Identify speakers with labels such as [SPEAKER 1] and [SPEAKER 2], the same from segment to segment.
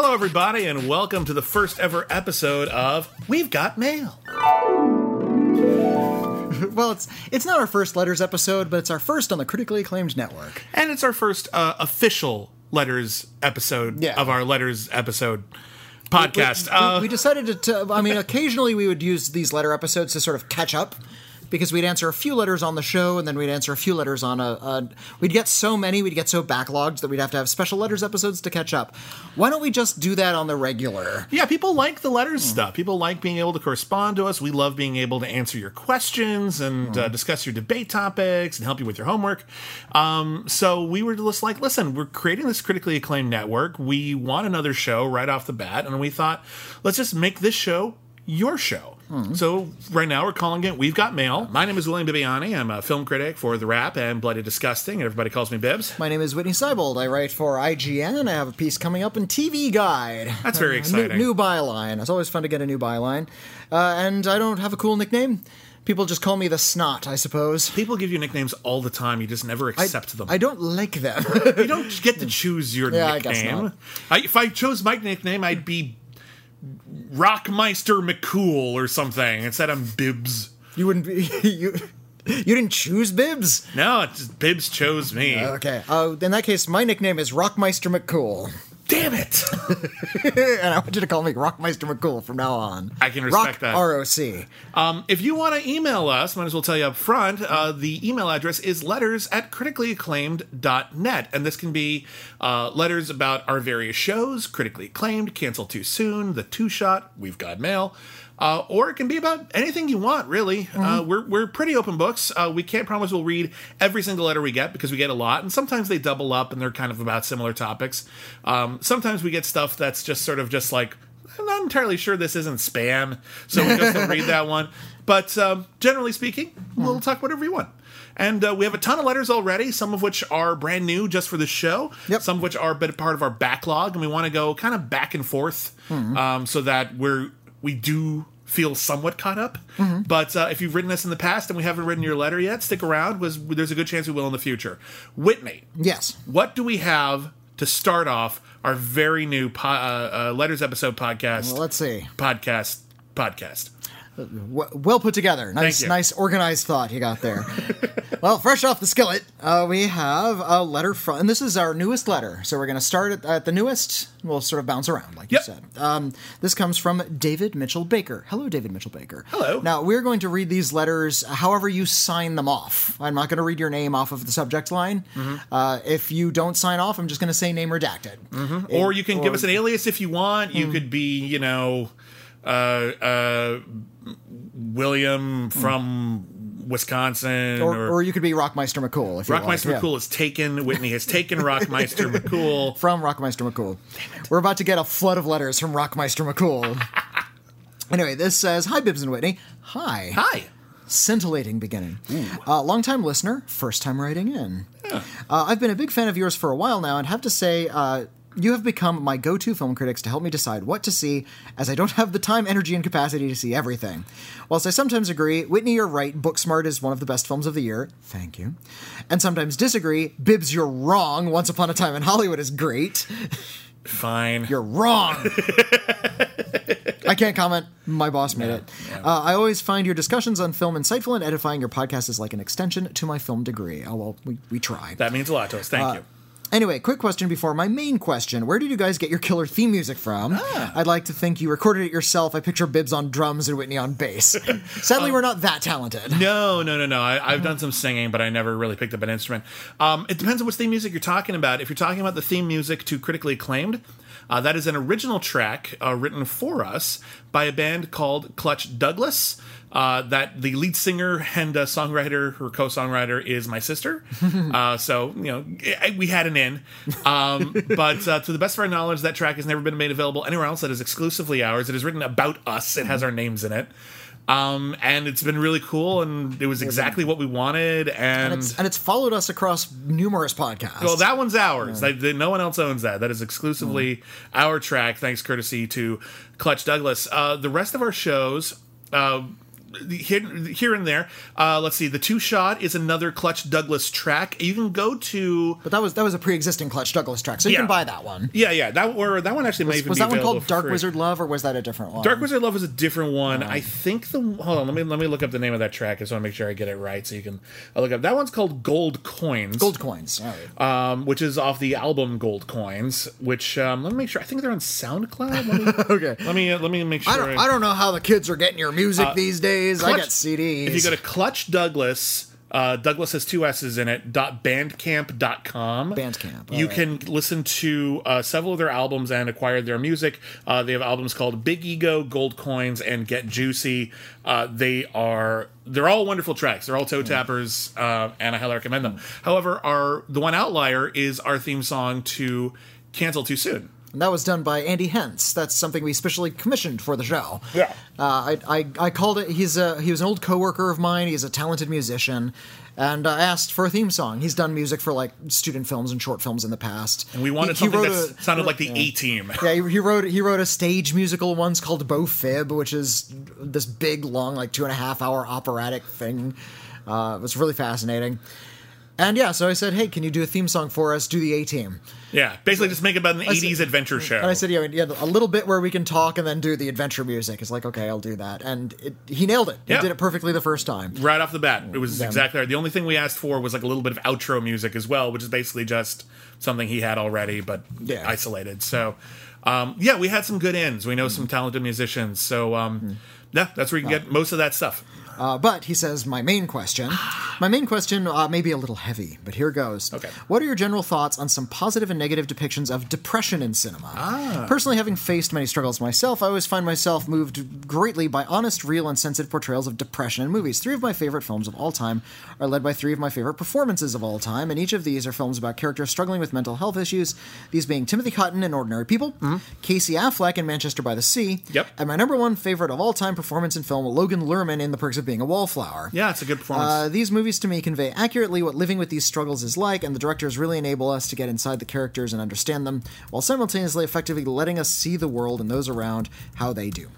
[SPEAKER 1] Hello, everybody, and welcome to the first ever episode of We've Got Mail.
[SPEAKER 2] well, it's it's not our first letters episode, but it's our first on the critically acclaimed network.
[SPEAKER 1] And it's our first uh, official letters episode
[SPEAKER 2] Yeah.
[SPEAKER 1] of our letters episode podcast.
[SPEAKER 2] We,
[SPEAKER 1] uh,
[SPEAKER 2] we decided to. T- I mean, occasionally we would use these letter episodes to sort of catch up. Because we'd answer a few letters on the show, and then we'd answer a few letters on a, a. We'd get so many, we'd get so backlogged that we'd have to have special letters episodes to catch up. Why don't we just do that on the regular?
[SPEAKER 1] yeah, people like the letters
[SPEAKER 2] Hmm.
[SPEAKER 1] stuff. People like being able to correspond to us. We love being able to answer your questions and
[SPEAKER 2] Hmm.
[SPEAKER 1] uh, discuss your debate topics and help you with your homework. Um, so we were just like, listen, we're creating this critically acclaimed network. We want another show right off the bat, and we thought, let's just make this show your show.
[SPEAKER 2] Hmm.
[SPEAKER 1] So right now we're calling it We've Got Mail. My name is William Bibbiani. I'm a film critic for TheWrap and Bloody Disgusting, and everybody calls me Bibbs.
[SPEAKER 2] My name is Whitney Seibold. I write for IGN. And I have a piece coming up in TV Guide.
[SPEAKER 1] That's very
[SPEAKER 2] A new,
[SPEAKER 1] exciting.
[SPEAKER 2] new byline. It's always fun to get a new byline. Uh, and I don't have a cool nickname. People just call me the Snot, I suppose.
[SPEAKER 1] People give you nicknames all the time. You just never
[SPEAKER 2] I,
[SPEAKER 1] accept them.
[SPEAKER 2] I don't like them.
[SPEAKER 1] you don't get to choose your
[SPEAKER 2] Yeah, I guess
[SPEAKER 1] nickname.
[SPEAKER 2] not.
[SPEAKER 1] I, if I chose my nickname, I'd be Rockmeister McCool or something. Instead, I'm Bibbs.
[SPEAKER 2] you wouldn't be. You, you didn't choose Bibbs?
[SPEAKER 1] No, it's Bibbs chose me.
[SPEAKER 2] Okay. Uh, in that case, my nickname is Rockmeister McCool.
[SPEAKER 1] Damn it!
[SPEAKER 2] and I want you to call me Rockmeister McCool from now on.
[SPEAKER 1] I can respect
[SPEAKER 2] Rock
[SPEAKER 1] that.
[SPEAKER 2] R-O-C.
[SPEAKER 1] Um, if you want to email us, might as well tell you up front. Uh, the email address is letters at criticallyacclaimed.net. And this can be uh, letters about our various shows, critically acclaimed, cancel too soon, the two shot, we've got mail. Uh, or it can be about anything you want, really. Uh, we're, we're pretty open books. Uh, we can't promise we'll read every single letter we get because we get a lot. And sometimes they double up and they're kind of about similar topics. Um, sometimes we get stuff that's just sort of just like, I'm not entirely sure this isn't spam, so we just don't read that one. But um, generally speaking, we'll talk whatever you want. And uh, we have a ton of letters already, some of which are brand new just for the show,
[SPEAKER 2] Yep.
[SPEAKER 1] some of which are a bit part of our backlog, and we want to go kind of back and forth um, so that we're we do feel somewhat caught up. But uh, if you've written us in the past and we haven't written your letter yet, stick around. Was there's a good chance we will in the future. Whitney,
[SPEAKER 2] Yes.
[SPEAKER 1] what do we have to start off our very new po- uh, uh, letters episode podcast?
[SPEAKER 2] Well, let's see.
[SPEAKER 1] podcast podcast.
[SPEAKER 2] Well put together. Nice, nice organized thought you got there. well, fresh off the skillet, uh, we have a letter from, and this is our newest letter. So we're going to start at, at the newest. We'll sort of bounce around, like
[SPEAKER 1] Yep.
[SPEAKER 2] you said. Um, this comes from David Mitchell Baker. Hello, David Mitchell Baker.
[SPEAKER 1] Hello.
[SPEAKER 2] Now we're going to read these letters however you sign them off. I'm not going to read your name off of the subject line.
[SPEAKER 1] Mm-hmm.
[SPEAKER 2] Uh, if you don't sign off, I'm just going to say name redacted.
[SPEAKER 1] Or you can give us an alias if you want.
[SPEAKER 2] Hmm.
[SPEAKER 1] You could be, you know, uh, uh, William from Wisconsin
[SPEAKER 2] Or,
[SPEAKER 1] or,
[SPEAKER 2] or you could be Rockmeister McCool if you
[SPEAKER 1] Rockmeister
[SPEAKER 2] like. yeah.
[SPEAKER 1] McCool is taken. Whitney has taken Rockmeister McCool.
[SPEAKER 2] from Rockmeister McCool. We're about to get a flood of letters from Rockmeister McCool. anyway, this says Hi, Bibbs and Whitney. Hi.
[SPEAKER 1] Hi.
[SPEAKER 2] Scintillating beginning. Uh, longtime listener, first time writing in. Uh, I've been a big fan of yours for a while now and have to say, uh, you have become my go to film critics to help me decide what to see, as I don't have the time, energy, and capacity to see everything. Whilst I sometimes agree, Whitney, you're right, Booksmart is one of the best films of the year. Thank you. And sometimes disagree, Bibbs, you're wrong. Once Upon a Time in Hollywood is great.
[SPEAKER 1] Fine.
[SPEAKER 2] You're wrong. I can't comment. My boss made it. Uh, I always find your discussions on film insightful and edifying. Your podcast is like an extension to my film degree. Oh, well, we, we try.
[SPEAKER 1] that means a lot to us. Thank you.
[SPEAKER 2] Anyway, quick question before my main question. Where did you guys get your killer theme music from? I'd like to think you recorded it yourself. I picture Bibbs on drums and Whitney on bass. Sadly, we're not that talented.
[SPEAKER 1] No, no, no, no. I, I've done some singing, but I never really picked up an instrument. Um, it depends on which theme music you're talking about. If you're talking about the theme music to critically acclaimed, uh, that is an original track uh, written for us by a band called Clutch Douglass. Uh, that the lead singer and uh, songwriter, her co-songwriter, is my sister. uh, so you know we had an in, um, but uh, to the best of our knowledge, that track has never been made available anywhere else. That is exclusively ours. It is written about us. It has our names in it. Um, and it's been really cool, and it was exactly what we wanted. And,
[SPEAKER 2] And it's, and it's followed us across numerous podcasts.
[SPEAKER 1] well, that one's ours. The- no one else owns that. That is exclusively
[SPEAKER 2] Mm.
[SPEAKER 1] our track, thanks courtesy to Clutch Douglass. Uh, the rest of our shows, uh, here, here and there. Uh, let's see. The two shot is another Clutch Douglass track. You can go to
[SPEAKER 2] But that was that was a pre-existing Clutch Douglass track, so you
[SPEAKER 1] Yeah.
[SPEAKER 2] can buy that one.
[SPEAKER 1] yeah, yeah. That or that one actually may even
[SPEAKER 2] Was
[SPEAKER 1] be
[SPEAKER 2] that one
[SPEAKER 1] available
[SPEAKER 2] called
[SPEAKER 1] for
[SPEAKER 2] Dark
[SPEAKER 1] free.
[SPEAKER 2] Wizard Love, or was that a different one?
[SPEAKER 1] Dark Wizard Love is a different one. I think the hold on. Let me let me look up the name of that track. I just want to make sure I get it right, so you can I'll look up. That one's called Gold Coins.
[SPEAKER 2] Gold coins. All right.
[SPEAKER 1] um, which is off the album Gold Coins. Which um, let me make sure. I think they're on SoundCloud. Let me,
[SPEAKER 2] okay.
[SPEAKER 1] let me let me make sure.
[SPEAKER 2] I don't, I don't know how the kids are getting your music these days. I
[SPEAKER 1] Clutch-
[SPEAKER 2] got CDs.
[SPEAKER 1] If you go to Clutch Douglass, uh, Douglass has two S's in it, dot bandcamp.com.
[SPEAKER 2] Bandcamp,
[SPEAKER 1] You
[SPEAKER 2] alright.
[SPEAKER 1] can listen to uh, several of their albums and acquire their music. Uh, they have albums called Big Ego, Gold Coins, and Get Juicy. Uh, they are they're all wonderful tracks. They're all toe tappers, uh, and I highly recommend them. However, our the one outlier is our theme song to Cancel Too Soon.
[SPEAKER 2] And that was done by Andy Hentz. That's something we specially commissioned for the show.
[SPEAKER 1] Yeah.
[SPEAKER 2] Uh, I, I, I called it. He's a he was an old coworker of mine. He's a talented musician, and I asked for a theme song. He's done music for like student films and short films in the past.
[SPEAKER 1] And we wanted
[SPEAKER 2] He- he
[SPEAKER 1] something
[SPEAKER 2] wrote
[SPEAKER 1] that
[SPEAKER 2] a-
[SPEAKER 1] sounded like the A Team.
[SPEAKER 2] Yeah, he, he wrote he wrote a stage musical once called Bo Fib, which is this big, long, like two and a half hour operatic thing. Uh, it was really fascinating. And yeah, so I said, "Hey, can you do a theme song for us? Do the A Team."
[SPEAKER 1] Yeah, basically just make it about an
[SPEAKER 2] said-
[SPEAKER 1] 80s adventure show.
[SPEAKER 2] And I said, "Yeah, yeah, a little bit where we can talk and then do the adventure music." It's like, okay, I'll do that, and it, he nailed it.
[SPEAKER 1] Yeah.
[SPEAKER 2] He did it perfectly the first time.
[SPEAKER 1] right off the bat. It was
[SPEAKER 2] Yeah.
[SPEAKER 1] exactly right. The only thing we asked for was like a little bit of outro music as well, which is basically just something he had already, but
[SPEAKER 2] Yeah.
[SPEAKER 1] isolated. So, um, yeah, we had some good ends. We know some talented musicians. So, um, yeah, that's where you can get most of that stuff.
[SPEAKER 2] Uh, but he says, my main question, my main question uh, may be a little heavy, but here goes.
[SPEAKER 1] Okay.
[SPEAKER 2] What are your general thoughts on some positive and negative depictions of depression in cinema?
[SPEAKER 1] Ah.
[SPEAKER 2] Personally, having faced many struggles myself, I always find myself moved greatly by honest, real, and sensitive portrayals of depression in movies. Three of my favorite films of all time are led by three of my favorite performances of all time, and each of these are films about characters struggling with mental health issues. These being Timothy Hutton in Ordinary People, Casey Affleck in Manchester by the Sea,
[SPEAKER 1] Mm-hmm. Yep.
[SPEAKER 2] and my number one favorite of all time performance in film, Logan Lerman in The Perks of Being a Wallflower.
[SPEAKER 1] Yeah, it's a good performance.
[SPEAKER 2] Uh, these movies to me convey accurately what living with these struggles is like, and the directors really enable us to get inside the characters and understand them, while simultaneously effectively letting us see the world and those around how they do.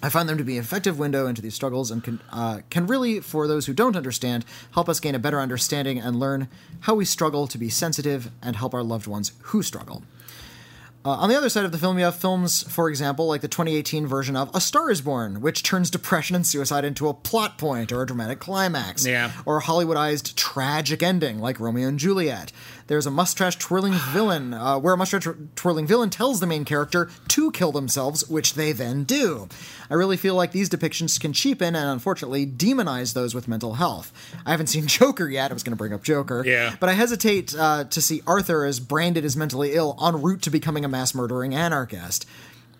[SPEAKER 2] I find them to be an effective window into these struggles and can, uh, can really, for those who don't understand, help us gain a better understanding and learn how we struggle to be sensitive and help our loved ones who struggle. Uh, on the other side of the film, you have films, for example, like the 2018 version of A Star is Born, which turns depression and suicide into a plot point or a dramatic climax.
[SPEAKER 1] Yeah.
[SPEAKER 2] Or a Hollywoodized tragic ending, like Romeo and Juliet. There's a mustache twirling villain, uh, where a mustache twirling villain tells the main character to kill themselves, which they then do. I really feel like these depictions can cheapen and unfortunately demonize those with mental health. I haven't seen Joker yet. I was going to bring up Joker.
[SPEAKER 1] Yeah.
[SPEAKER 2] But I hesitate uh, to see Arthur as branded as mentally ill en route to becoming a mass murdering anarchist.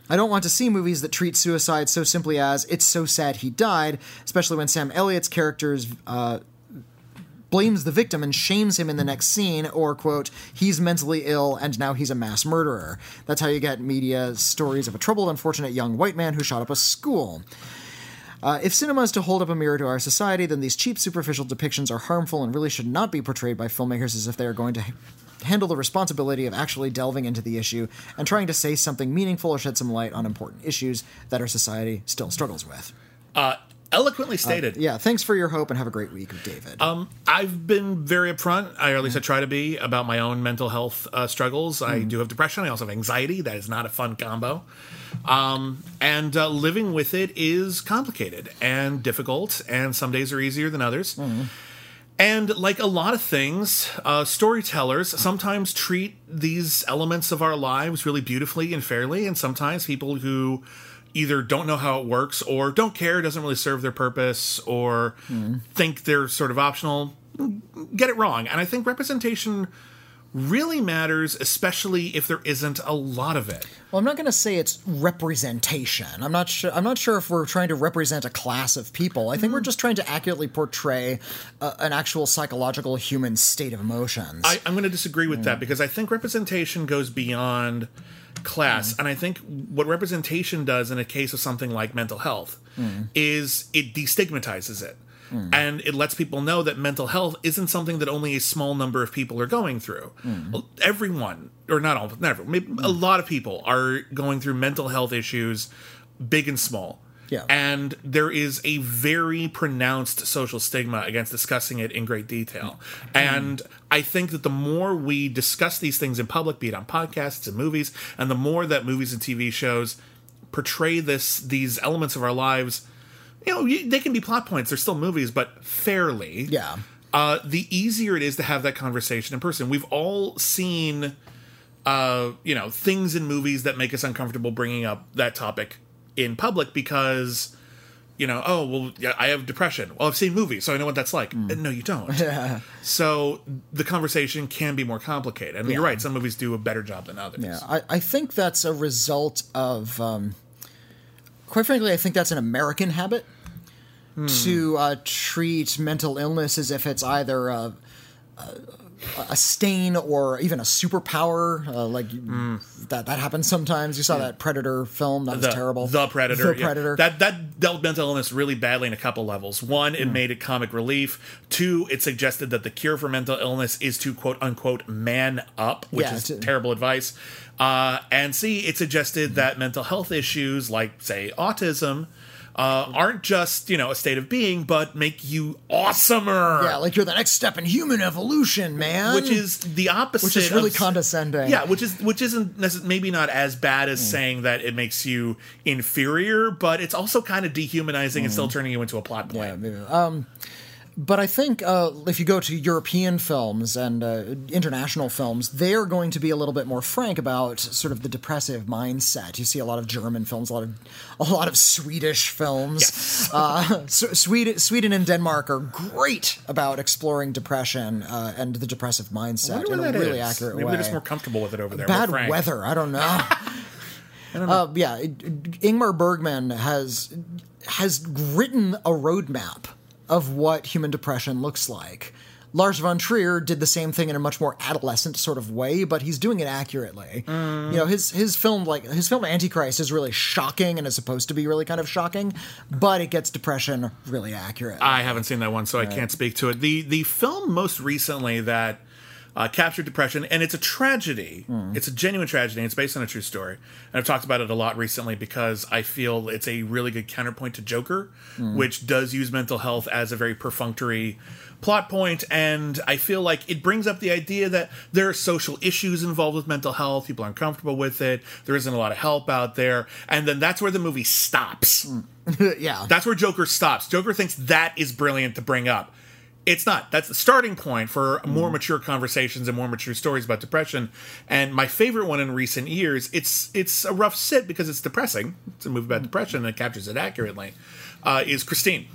[SPEAKER 2] I don't want to see movies that treat suicide so simply as "it's so sad he died," especially when Sam Elliott's characters uh, blames the victim and shames him in the next scene, or quote, "he's mentally ill and now he's a mass murderer." That's how you get media stories of a troubled, unfortunate young white man who shot up a school. Uh, if cinema is to hold up a mirror to our society, then these cheap, superficial depictions are harmful and really should not be portrayed by filmmakers as if they are going to handle the responsibility of actually delving into the issue and trying to say something meaningful or shed some light on important issues that our society still struggles with.
[SPEAKER 1] Uh, eloquently stated.
[SPEAKER 2] Yeah, thanks for your hope and have a great week, David.
[SPEAKER 1] Um, I've been very upfront, I, or at least I try to be, about my own mental health uh, struggles. I do have depression. I also have anxiety. That is not a fun combo. Um, and uh, living with it is complicated and difficult, and some days are easier than others. And like a lot of things, uh, storytellers sometimes treat these elements of our lives really beautifully and fairly, and sometimes people who either don't know how it works or don't care, doesn't really serve their purpose, or think they're sort of optional, get it wrong. And I think representation really matters, especially if there isn't a lot of it.
[SPEAKER 2] Well, I'm not going to say it's representation. I'm not sure. I'm not sure if we're trying to represent a class of people. I think we're just trying to accurately portray uh, an actual psychological human state of emotions.
[SPEAKER 1] I, I'm going to disagree with that because I think representation goes beyond class. Mm-hmm. And I think what representation does in a case of something like mental health mm-hmm. is it destigmatizes it. Mm-hmm. And it lets people know that mental health isn't something that only a small number of people are going through. Well, Everyone, or not all, not everyone, maybe a lot of people are going through mental health issues, big and small.
[SPEAKER 2] Yeah.
[SPEAKER 1] And there is a very pronounced social stigma against discussing it in great detail. And I think that the more we discuss these things in public, be it on podcasts and movies, and the more that movies and TV shows portray this these elements of our lives, you know, you- they can be plot points. They're still movies, but fairly
[SPEAKER 2] Yeah.
[SPEAKER 1] uh, the easier it is to have that conversation in person. We've all seen, uh, you know, things in movies that make us uncomfortable bringing up that topic in public because, you know, oh well, yeah, I have depression. Well, I've seen movies, so I know what that's like.
[SPEAKER 2] Mm.
[SPEAKER 1] No, you don't. Yeah. So the conversation can be more complicated. And you're right. Some movies do a better job than others.
[SPEAKER 2] Yeah, I, I think that's a result of, um, quite frankly, I think that's an American habit to uh, treat mental illness as if it's either a, a, a stain or even a superpower. Uh, like that that happens sometimes. You saw that Predator film. That was
[SPEAKER 1] the,
[SPEAKER 2] terrible.
[SPEAKER 1] The Predator.
[SPEAKER 2] The
[SPEAKER 1] yeah.
[SPEAKER 2] Predator.
[SPEAKER 1] That that dealt mental illness really badly in a couple levels. One, it made it comic relief. Two, it suggested that the cure for mental illness is to quote unquote man up, which
[SPEAKER 2] Yeah,
[SPEAKER 1] is
[SPEAKER 2] to-
[SPEAKER 1] terrible advice. Uh, and C, it suggested that mental health issues like say autism. Uh, aren't just you know a state of being, but make you awesomer.
[SPEAKER 2] yeah, like you're the next step in human evolution, man.
[SPEAKER 1] which is the opposite.
[SPEAKER 2] which is really
[SPEAKER 1] of-
[SPEAKER 2] condescending.
[SPEAKER 1] Yeah, which is which isn't necess- maybe not as bad as saying that it makes you inferior, but it's also kind of dehumanizing and still turning you into a plot
[SPEAKER 2] Yeah,
[SPEAKER 1] point.
[SPEAKER 2] maybe. Um, but I think uh, if you go to European films and uh, international films, they're going to be a little bit more frank about sort of the depressive mindset. You see a lot of German films, a lot of a lot of Swedish films. Uh, Sweden, Sweden and Denmark are great about exploring depression uh, and the depressive mindset in a really
[SPEAKER 1] is.
[SPEAKER 2] accurate
[SPEAKER 1] Maybe
[SPEAKER 2] way.
[SPEAKER 1] they're just more comfortable with it over there.
[SPEAKER 2] Bad weather. I don't know. Uh, yeah, it- it- Ingmar Bergman has has written a roadmap of what human depression looks like. Lars von Trier did the same thing in a much more adolescent sort of way, but he's doing it accurately. You know, his his film like his film Antichrist is really shocking and is supposed to be really kind of shocking, but it gets depression really accurate.
[SPEAKER 1] I haven't seen that one, so I can't speak to it. The the film most recently that uh, captured depression, and it's a tragedy. Hmm. It's a genuine tragedy. It's based on a true story, and I've talked about it a lot recently because I feel it's a really good counterpoint to Joker, hmm. which does use mental health as a very perfunctory plot point and i feel like it brings up the idea that there are social issues involved with mental health people aren't comfortable with it there isn't a lot of help out there and then that's where the movie stops hmm.
[SPEAKER 2] yeah.
[SPEAKER 1] that's where Joker stops. Joker thinks that is brilliant to bring up. It's not. That's the starting point for more mature conversations and more mature stories about depression. And my favorite one in recent years, it's it's a rough sit because it's depressing. It's a movie about depression and it captures it accurately. Uh, is Christine?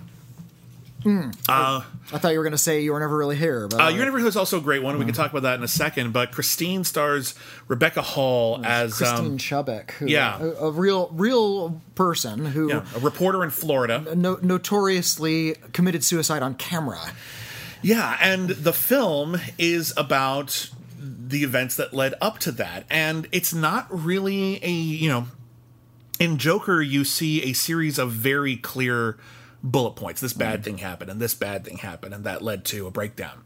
[SPEAKER 2] I thought you were going to say you were never really here, but
[SPEAKER 1] Uh, Your Never is also a great one. We can talk about that in a second. But Christine stars Rebecca Hall as
[SPEAKER 2] Christine
[SPEAKER 1] um,
[SPEAKER 2] Chubbuck, who,
[SPEAKER 1] yeah.
[SPEAKER 2] a, a real real person who
[SPEAKER 1] yeah, a reporter in Florida.
[SPEAKER 2] no, notoriously committed suicide on camera.
[SPEAKER 1] Yeah, and the film is about the events that led up to that. And it's not really a, you know, in Joker, you see a series of very clear bullet points. This bad thing happened, and this bad thing happened, and that led to a breakdown.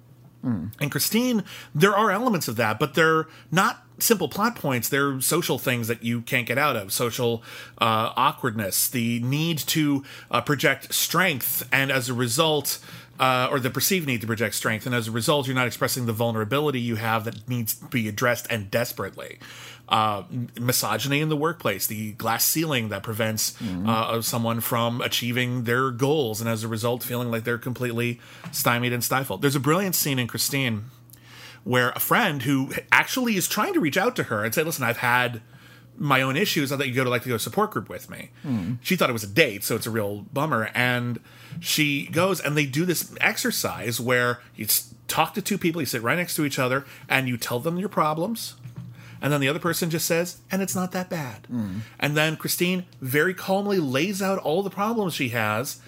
[SPEAKER 1] And Christine, there are elements of that, but they're not simple plot points. They're social things that you can't get out of. Social uh, awkwardness, the need to uh, project strength, and as a result, uh, or the perceived need to project strength, and as a result, you're not expressing the vulnerability you have that needs to be addressed and desperately. Uh, misogyny in the workplace, the glass ceiling that prevents uh, someone from achieving their goals, and as a result, feeling like they're completely stymied and stifled. There's a brilliant scene in Christine where a friend who actually is trying to reach out to her and say, "Listen, I've had my own issues. I thought you'd go to like to go support group with me." She thought it was a date, so it's a real bummer. And she goes and they do this exercise where you talk to two people, you sit right next to each other, and you tell them your problems. And then the other person just says, and it's not that bad. And then Christine very calmly lays out all the problems she has.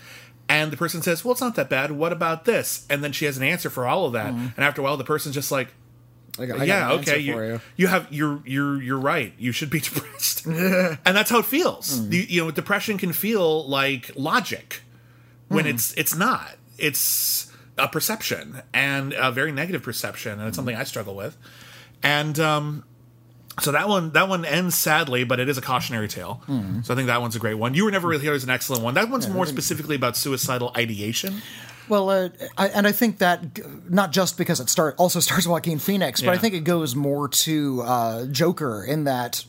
[SPEAKER 1] And the person says, well, it's not that bad. What about this? And then she has an answer for all of that. And after a while, the person's just like,
[SPEAKER 2] I got, I got
[SPEAKER 1] yeah,
[SPEAKER 2] an
[SPEAKER 1] okay, you,
[SPEAKER 2] for you.
[SPEAKER 1] you have you're you're you're right. You should be depressed, and that's how it feels.
[SPEAKER 2] Hmm.
[SPEAKER 1] You, you know, depression can feel like logic when
[SPEAKER 2] Hmm.
[SPEAKER 1] it's it's not. It's a perception and a very negative perception, and it's something I struggle with. And um, So that one that one ends sadly, but it is a cautionary tale. So I think that one's a great one. You were never really here is an excellent one. That one's more specifically about suicidal ideation.
[SPEAKER 2] Well, uh, I, and I think that g- not just because it start also stars Joaquin Phoenix, but I think it goes more to uh, Joker in that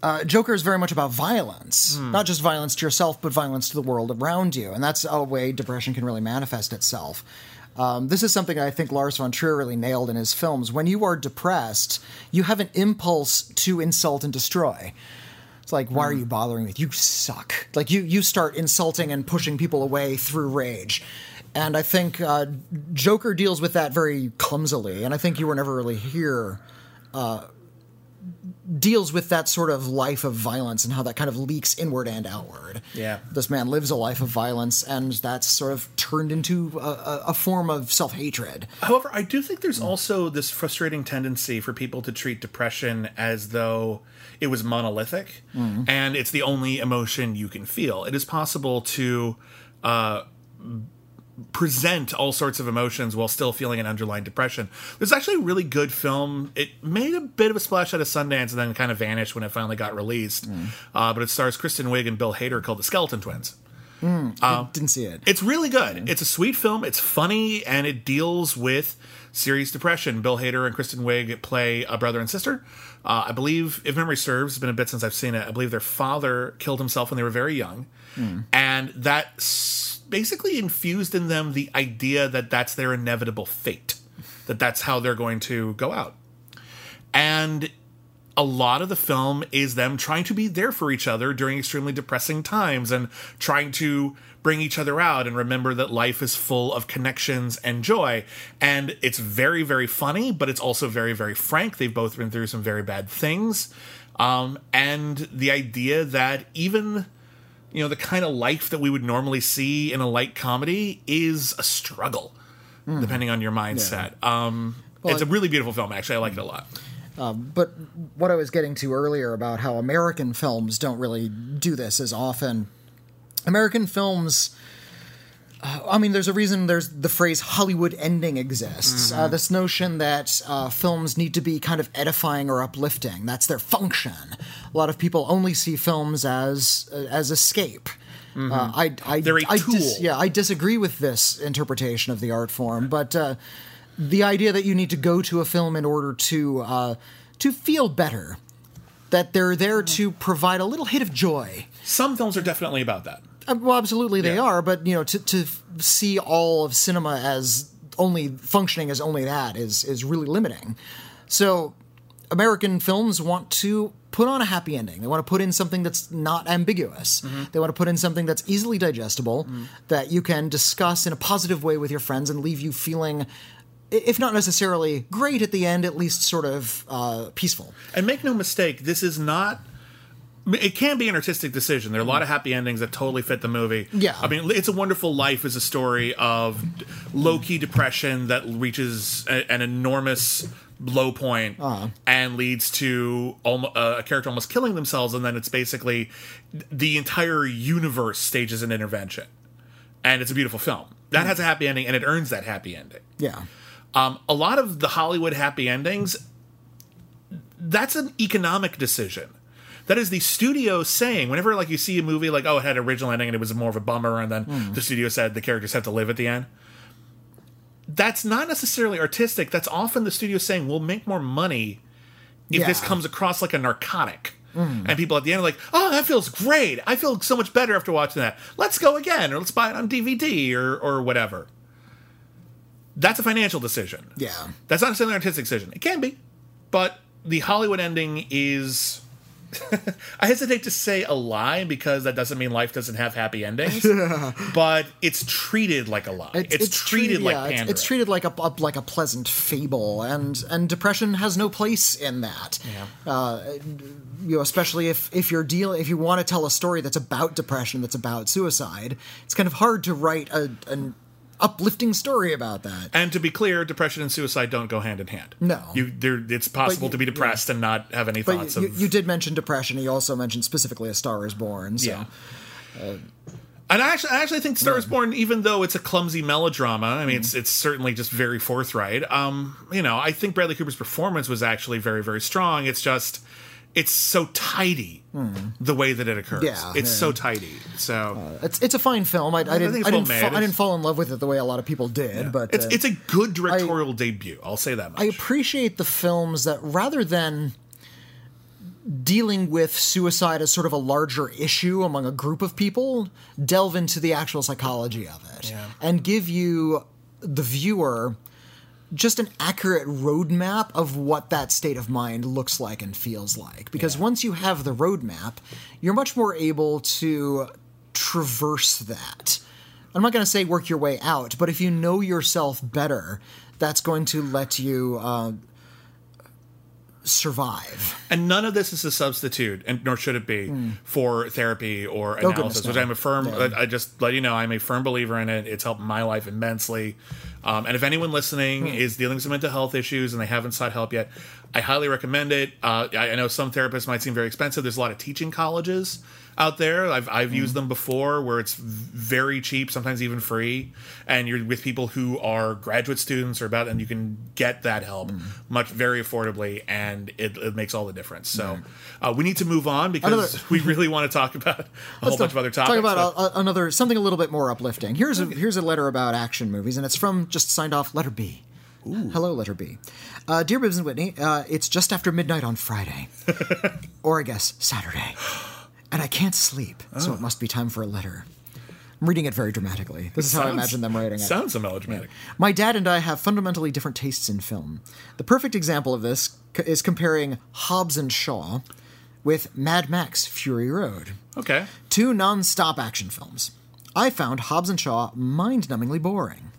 [SPEAKER 2] uh, Joker is very much about violence, not just violence to yourself, but violence to the world around you, and that's a way depression can really manifest itself. Um, this is something I think Lars von Trier really nailed in his films. When you are depressed, you have an impulse to insult and destroy. It's like, why are you bothering me? You suck. Like you, you start insulting and pushing people away through rage. And I think uh, Joker deals with that very clumsily. And I think you were never really here. Uh, deals with that sort of life of violence and how that kind of leaks inward and outward.
[SPEAKER 1] Yeah.
[SPEAKER 2] This man lives a life of violence, and that's sort of turned into a, a, form of self hatred.
[SPEAKER 1] However, I do think there's also this frustrating tendency for people to treat depression as though it was monolithic and it's the only emotion you can feel. It is possible to uh, present all sorts of emotions while still feeling an underlying depression. There's actually a really good film. It made a bit of a splash out of Sundance and then kind of vanished when it finally got released. Mm. Uh, but it stars Kristen Wiig and Bill Hader called The Skeleton Twins.
[SPEAKER 2] Mm, uh, didn't see it.
[SPEAKER 1] It's really good. Mm. It's a sweet film. It's funny and it deals with serious depression. Bill Hader and Kristen Wiig play a brother and sister. Uh, I believe, if memory serves, it's been a bit since I've seen it. I believe their father killed himself when they were very young, and that basically infused in them the idea that that's their inevitable fate, that that's how they're going to go out. And a lot of the film is them trying to be there for each other during extremely depressing times and trying to bring each other out and remember that life is full of connections and joy. And it's very, very funny, but it's also very, very frank. They've both been through some very bad things. Um, and the idea that even you know the kind of life that we would normally see in a light comedy is a struggle depending on your mindset um it's a really beautiful film actually i like it a lot
[SPEAKER 2] But what I was getting to earlier about how American films don't really do this as often. American films. Uh, I mean, there's a reason there's the phrase Hollywood ending exists. Uh, this notion that uh, films need to be kind of edifying or uplifting. That's their function. A lot of people only see films as uh, as escape. Uh, I, I,
[SPEAKER 1] They're a
[SPEAKER 2] I dis-
[SPEAKER 1] tool.
[SPEAKER 2] yeah, I disagree with this interpretation of the art form, but uh, the idea that you need to go to a film in order to uh, to feel better, that they're there to provide a little hit of joy.
[SPEAKER 1] some films are definitely about that
[SPEAKER 2] Uh, Uh, well, absolutely they
[SPEAKER 1] Yeah.
[SPEAKER 2] are, but you know, to to see all of cinema as only functioning as only that is is really limiting. So, American films want to put on a happy ending. They want to put in something that's not ambiguous. Mm-hmm. They want to put in something that's easily digestible mm-hmm. that you can discuss in a positive way with your friends and leave you feeling. If not necessarily great at the end, at least sort of uh, peaceful.
[SPEAKER 1] And make no mistake, this is not. It can be an artistic decision. There are a lot of happy endings that totally fit the movie.
[SPEAKER 2] Yeah.
[SPEAKER 1] I mean, It's a Wonderful Life is a story of low key depression that reaches a, an enormous low point and leads to almo- uh, a character almost killing themselves. And then it's basically the entire universe stages an intervention. And it's a beautiful film. That has a happy ending and it earns that happy ending.
[SPEAKER 2] Yeah.
[SPEAKER 1] Um, a lot of the Hollywood happy endings, that's an economic decision. That is the studio saying, whenever like you see a movie like, oh, it had an original ending and it was more of a bummer, and then hmm. the studio said the characters have to live at the end. That's not necessarily artistic. That's often the studio saying, we'll make more money if this comes across like a narcotic. Hmm. And people at the end are like, oh, that feels great. I feel so much better after watching that. Let's go again, or let's buy it on DVD or, or whatever. That's a financial decision.
[SPEAKER 2] Yeah.
[SPEAKER 1] That's not necessarily an artistic decision. It can be, but the Hollywood ending is. I hesitate to say a lie because that doesn't mean life doesn't have happy endings, but it's treated like a lie. It's, treated like
[SPEAKER 2] yeah, it's-
[SPEAKER 1] pandering.
[SPEAKER 2] It's, treated like a, a- like a pleasant fable, and and depression has no place in that.
[SPEAKER 1] Yeah.
[SPEAKER 2] Uh, you know, especially if if you're deal if you want to tell a story that's about depression, that's about suicide, it's kind of hard to write a, an uplifting story about that.
[SPEAKER 1] and to be clear, depression and suicide don't go hand in hand.
[SPEAKER 2] No.
[SPEAKER 1] you there. It's possible
[SPEAKER 2] you-
[SPEAKER 1] to be depressed and not have any
[SPEAKER 2] But
[SPEAKER 1] thoughts
[SPEAKER 2] you,
[SPEAKER 1] of.
[SPEAKER 2] you did mention depression. You also mentioned specifically A Star Is Born. So
[SPEAKER 1] Yeah. And I actually, I actually think Star is Born, even though it's a clumsy melodrama, I mean, it's it's certainly just very forthright. Um, you know, I think Bradley Cooper's performance was actually very, very strong. It's just, it's so tidy the way that it occurs.
[SPEAKER 2] Yeah,
[SPEAKER 1] it's
[SPEAKER 2] yeah.
[SPEAKER 1] so tidy. So
[SPEAKER 2] It's it's a fine film. I, I didn't
[SPEAKER 1] think
[SPEAKER 2] I didn't,
[SPEAKER 1] well
[SPEAKER 2] fa- I didn't fall in love with it the way a lot of people did, but
[SPEAKER 1] it's
[SPEAKER 2] uh,
[SPEAKER 1] it's a good directorial debut. I'll say that much.
[SPEAKER 2] I appreciate the films that rather than dealing with suicide as sort of a larger issue among a group of people, delve into the actual psychology of it
[SPEAKER 1] Yeah.
[SPEAKER 2] and give you the viewer just an accurate roadmap of what that state of mind looks like and feels like. Because once you have the roadmap, you're much more able to traverse that. I'm not going to say work your way out, but if you know yourself better, that's going to let you uh, survive.
[SPEAKER 1] And none of this is a substitute, and nor should it be, for therapy or.
[SPEAKER 2] Oh,
[SPEAKER 1] analysis. which
[SPEAKER 2] no.
[SPEAKER 1] I'm a firm. I just let you know, I'm a firm believer in it. It's helped my life immensely. Um, and if anyone listening
[SPEAKER 2] Hmm.
[SPEAKER 1] is dealing with some mental health issues and they haven't sought help yet, I highly recommend it. Uh, I, I know some therapists might seem very expensive. There's a lot of teaching colleges out there. I've I've
[SPEAKER 2] Hmm.
[SPEAKER 1] used them before, where it's very cheap, sometimes even free, and you're with people who are graduate students or about, and you can get that help
[SPEAKER 2] Hmm.
[SPEAKER 1] much very affordably, and it, it makes all the difference. So uh, we need to move on because
[SPEAKER 2] Another-
[SPEAKER 1] we really want to talk about a whole bunch of other topics.
[SPEAKER 2] Talk about a, a- another something a little bit more uplifting. Here's a here's a letter about action movies, and it's from just signed off letter B. Hello, letter B. Uh, dear Bibbs and Whitney, uh, it's just after midnight on Friday, or I guess Saturday, and I can't sleep, so it must be time for a letter. I'm reading it very dramatically. This is how I imagine them writing it.
[SPEAKER 1] Sounds so melodramatic.
[SPEAKER 2] My dad and I have fundamentally different tastes in film. The perfect example of this c- is comparing Hobbs and Shaw with Mad Max Fury Road
[SPEAKER 1] Okay.
[SPEAKER 2] two non-stop action films. I found Hobbs and Shaw mind-numbingly boring.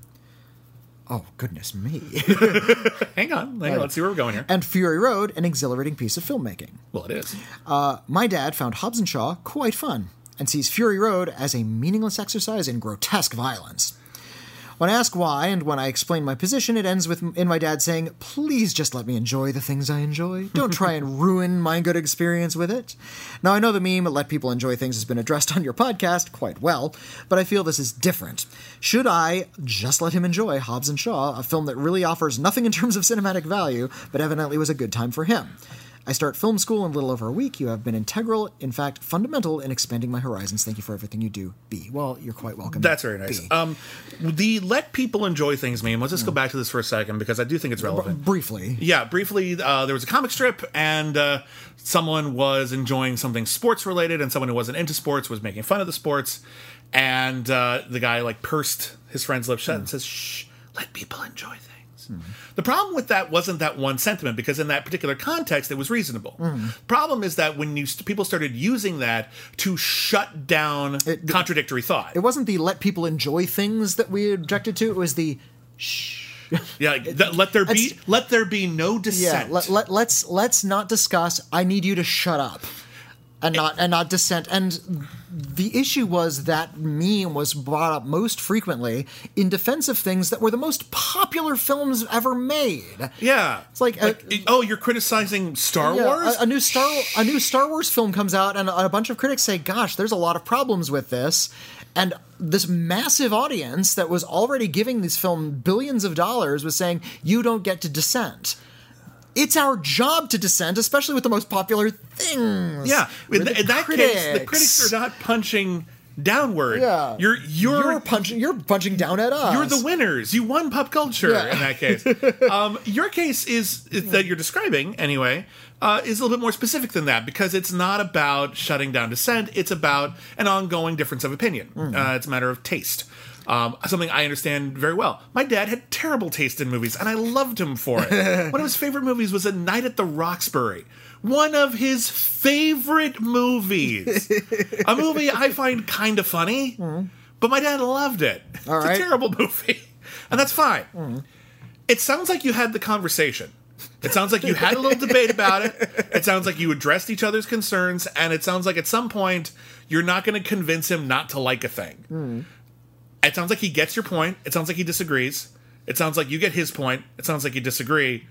[SPEAKER 2] Oh goodness me!
[SPEAKER 1] Hang on. Hang on. Let's see where we're going here.
[SPEAKER 2] and Fury Road, an exhilarating piece of filmmaking.
[SPEAKER 1] Well, it is.
[SPEAKER 2] Uh, my dad found Hobbs and Shaw quite fun and sees Fury Road as a meaningless exercise in grotesque violence. When I ask why, and when I explain my position, it ends with in my dad saying, "Please just let me enjoy the things I enjoy. Don't try and ruin my good experience with it." Now I know the meme "Let people enjoy things" has been addressed on your podcast quite well, but I feel this is different. Should I just let him enjoy Hobbs and Shaw, a film that really offers nothing in terms of cinematic value, but evidently was a good time for him? I start film school in a little over a week. You have been integral, in fact, fundamental in expanding my horizons. Thank you for everything you do, B. Well, you're quite welcome.
[SPEAKER 1] That's very nice.
[SPEAKER 2] B.
[SPEAKER 1] Um, the let people enjoy things meme. Let's just go back to this for a second because I do think it's relevant.
[SPEAKER 2] Briefly.
[SPEAKER 1] Yeah, briefly, uh, there was a comic strip, and uh, someone was enjoying something sports related, and someone who wasn't into sports was making fun of the sports, and uh, the guy like pursed his friend's lips shut and says, "Shh, let people enjoy things." The problem with that wasn't that one sentiment because in that particular context it was reasonable. Problem is that when you st- people started using that to shut down contradictory thought.
[SPEAKER 2] It wasn't the let people enjoy things that we objected to. It was the shh
[SPEAKER 1] yeah, like, th- let there be
[SPEAKER 2] That's-
[SPEAKER 1] let there be no
[SPEAKER 2] yeah.
[SPEAKER 1] dissent.
[SPEAKER 2] Let, let, let's let's not discuss. I need you to shut up, and not and not dissent. And the issue was that meme was brought up most frequently in defense of things that were the most popular films ever made.
[SPEAKER 1] yeah,
[SPEAKER 2] It's like, uh,
[SPEAKER 1] it- oh, you're criticizing Star
[SPEAKER 2] Yeah,
[SPEAKER 1] Wars?
[SPEAKER 2] A, a new Star a new Star Wars film comes out, and a, a bunch of critics say, "Gosh, there's a lot of problems with this." And this massive audience that was already giving this film billions of dollars was saying, "You don't get to dissent." It's our job to dissent, especially with the most popular things.
[SPEAKER 1] Yeah, in,
[SPEAKER 2] the
[SPEAKER 1] in that case, the
[SPEAKER 2] critics.
[SPEAKER 1] are not punching downward.
[SPEAKER 2] Yeah.
[SPEAKER 1] you're you're
[SPEAKER 2] You're punching. You're punching down at us.
[SPEAKER 1] you're the winners. You won pop culture
[SPEAKER 2] Yeah.
[SPEAKER 1] in that case. um, your case is, is that you're describing anyway uh, is a little bit more specific than that because it's not about shutting down dissent. It's about an ongoing difference of opinion.
[SPEAKER 2] Mm-hmm.
[SPEAKER 1] Uh, it's a matter of taste. Um, something I understand very well. My dad had terrible taste in movies, and I loved him for it. One of his favorite movies was A Night at the Roxbury. One of his favorite movies. a movie I find kind of funny, mm-hmm. but my dad loved it.
[SPEAKER 2] All
[SPEAKER 1] it's
[SPEAKER 2] right.
[SPEAKER 1] a terrible movie, and that's fine. Mm-hmm. It sounds like you had the conversation. It sounds like you had a little debate about it. It sounds like you addressed each other's concerns, and it sounds like at some point you're not going to convince him not to like a thing. Mm-hmm. It sounds like he gets your point. It sounds like he disagrees. It sounds like you get his point. It sounds like you disagree.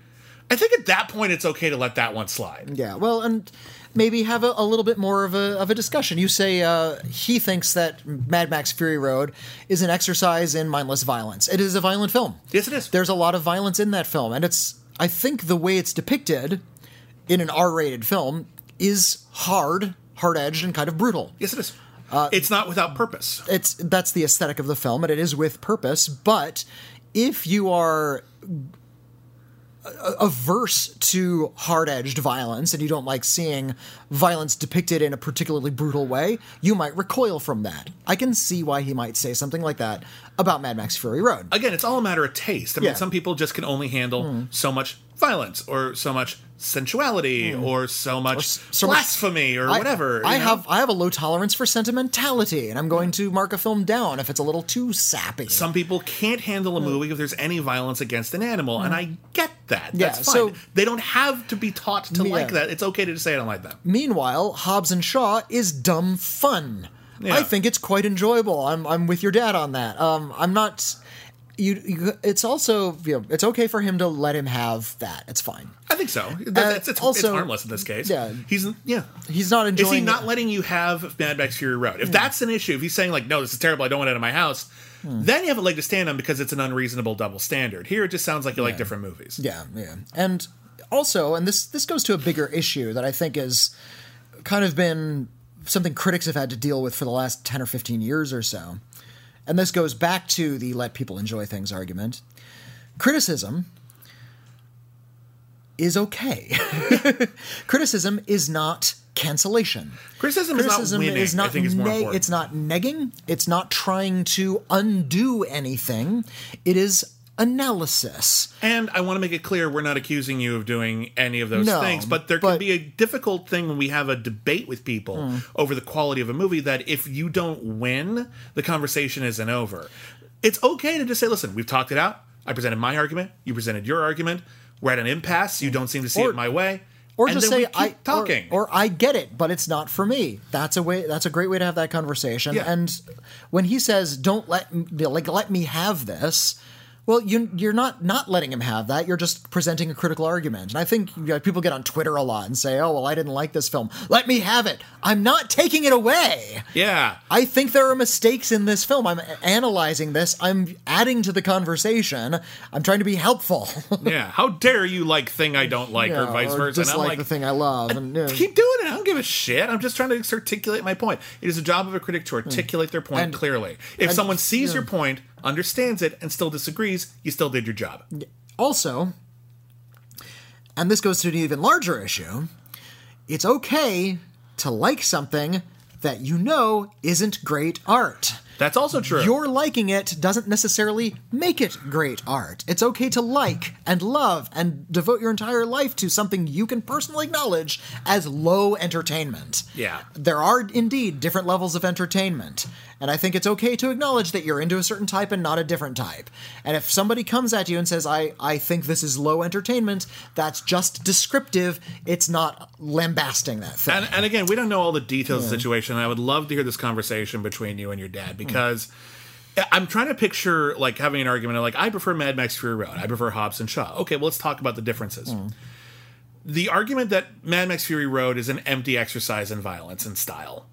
[SPEAKER 1] I think at that point it's okay to let that one slide.
[SPEAKER 2] Yeah, well, and maybe have a, a little bit more of a, of a discussion. You say uh, he thinks that Mad Max Fury Road is an exercise in mindless violence. It is a violent film.
[SPEAKER 1] Yes, it is.
[SPEAKER 2] There's a lot of violence in that film, and it's I think the way it's depicted in an R-rated film is hard, hard-edged, and kind of brutal.
[SPEAKER 1] Yes, it is. It's not without purpose.
[SPEAKER 2] It's that's the aesthetic of the film, and it is with purpose. But if you are averse to hard-edged violence and you don't like seeing violence depicted in a particularly brutal way, you might recoil from that. I can see why he might say something like that about Mad Max Fury Road.
[SPEAKER 1] Again, it's all a matter of taste. I mean,
[SPEAKER 2] Yeah. Hmm.
[SPEAKER 1] some people just can only handle so much violence or so much sensuality or so much
[SPEAKER 2] s- so much-
[SPEAKER 1] blasphemy or
[SPEAKER 2] I-
[SPEAKER 1] whatever.
[SPEAKER 2] I,
[SPEAKER 1] know?
[SPEAKER 2] have I have a low tolerance for sentimentality, and I'm going to mark a film down if it's a little too sappy.
[SPEAKER 1] some people can't handle a movie if there's any violence against an animal, and I get that.
[SPEAKER 2] Hmm. Yeah,
[SPEAKER 1] That's fine.
[SPEAKER 2] so-
[SPEAKER 1] they don't have to be taught to
[SPEAKER 2] Yeah.
[SPEAKER 1] like that. It's okay to just say I don't like that.
[SPEAKER 2] Meanwhile, Hobbs and Shaw is dumb fun.
[SPEAKER 1] Yeah.
[SPEAKER 2] I think it's quite enjoyable. I'm I'm with your dad on that. Um, I'm not. You, you, it's also you know, it's okay for him to let him have that. It's fine.
[SPEAKER 1] I think so. That- it's, it's,
[SPEAKER 2] also-
[SPEAKER 1] it's harmless in this case.
[SPEAKER 2] yeah.
[SPEAKER 1] he's yeah.
[SPEAKER 2] He's not enjoying.
[SPEAKER 1] Is he not letting you have Mad Max Fury Road? If that's an issue, if he's saying like, "No, this is terrible. I don't want it in my house,"
[SPEAKER 2] Hmm.
[SPEAKER 1] then you have a leg to stand on because it's an unreasonable double standard. Here, it just sounds like you like different movies.
[SPEAKER 2] Yeah, yeah. And also, and this this goes to a bigger issue that I think is kind of been something critics have had to deal with for the last 10 or 15 years or so. And this goes back to the let people enjoy things argument. Criticism is okay. Criticism is not cancellation.
[SPEAKER 1] Criticism,
[SPEAKER 2] Criticism
[SPEAKER 1] is not winning.
[SPEAKER 2] is not
[SPEAKER 1] I think is more
[SPEAKER 2] neg- it's not negging. It's not trying to undo anything. It is analysis.
[SPEAKER 1] And I want to make it clear we're not accusing you of doing any of those
[SPEAKER 2] No,
[SPEAKER 1] things, but there
[SPEAKER 2] but-
[SPEAKER 1] can be a difficult thing when we have a debate with people
[SPEAKER 2] Hmm.
[SPEAKER 1] over the quality of a movie that if you don't win, the conversation isn't over. It's okay to just say, listen, we've talked it out. I presented my argument. You presented your argument. We're at an impasse. You don't seem to see
[SPEAKER 2] Or-
[SPEAKER 1] it my way.
[SPEAKER 2] Or
[SPEAKER 1] And
[SPEAKER 2] just
[SPEAKER 1] then we
[SPEAKER 2] say
[SPEAKER 1] keep
[SPEAKER 2] I or-
[SPEAKER 1] talking.
[SPEAKER 2] Or, I get it, but it's not for me. That's a way. That's a great way to have that conversation.
[SPEAKER 1] Yeah.
[SPEAKER 2] And when he says, "Don't let m- like let me have this," well, you you're not not letting him have that. You're just presenting a critical argument. And I think you know, people get on Twitter a lot and say, "Oh, well, I didn't like this film. Let me have it. I'm not taking it away."
[SPEAKER 1] yeah.
[SPEAKER 2] I think there are mistakes in this film. I'm analyzing this. I'm adding to the conversation. I'm trying to be helpful.
[SPEAKER 1] yeah. How dare you like thing I don't like or
[SPEAKER 2] Yeah,
[SPEAKER 1] vice versa? And I'm like,
[SPEAKER 2] the thing I love. And, yeah.
[SPEAKER 1] keep doing it. I don't give a shit. I'm just trying to articulate my point. It is a job of a critic to articulate their point
[SPEAKER 2] And-
[SPEAKER 1] clearly. If
[SPEAKER 2] and-
[SPEAKER 1] someone sees
[SPEAKER 2] yeah.
[SPEAKER 1] your point, understands it, and still disagrees, you still did your job.
[SPEAKER 2] Also, and this goes to an even larger issue, it's okay to like something that you know isn't great art.
[SPEAKER 1] That's also true.
[SPEAKER 2] Your liking it doesn't necessarily make it great art. It's okay to like and love and devote your entire life to something you can personally acknowledge as low entertainment.
[SPEAKER 1] Yeah.
[SPEAKER 2] There are indeed different levels of entertainment. And I think it's okay to acknowledge that you're into a certain type and not a different type. And if somebody comes at you and says, I, I think this is low entertainment, that's just descriptive. It's not lambasting that thing.
[SPEAKER 1] and, and again, we don't know all the details of the situation. I would love to hear this conversation between you and your dad hmm. because I'm trying to picture like having an argument like I prefer Mad Max Fury Road, I prefer Hobbs and Shaw. Okay, well let's talk about the differences. Hmm. The argument that Mad Max Fury Road is an empty exercise in violence and style.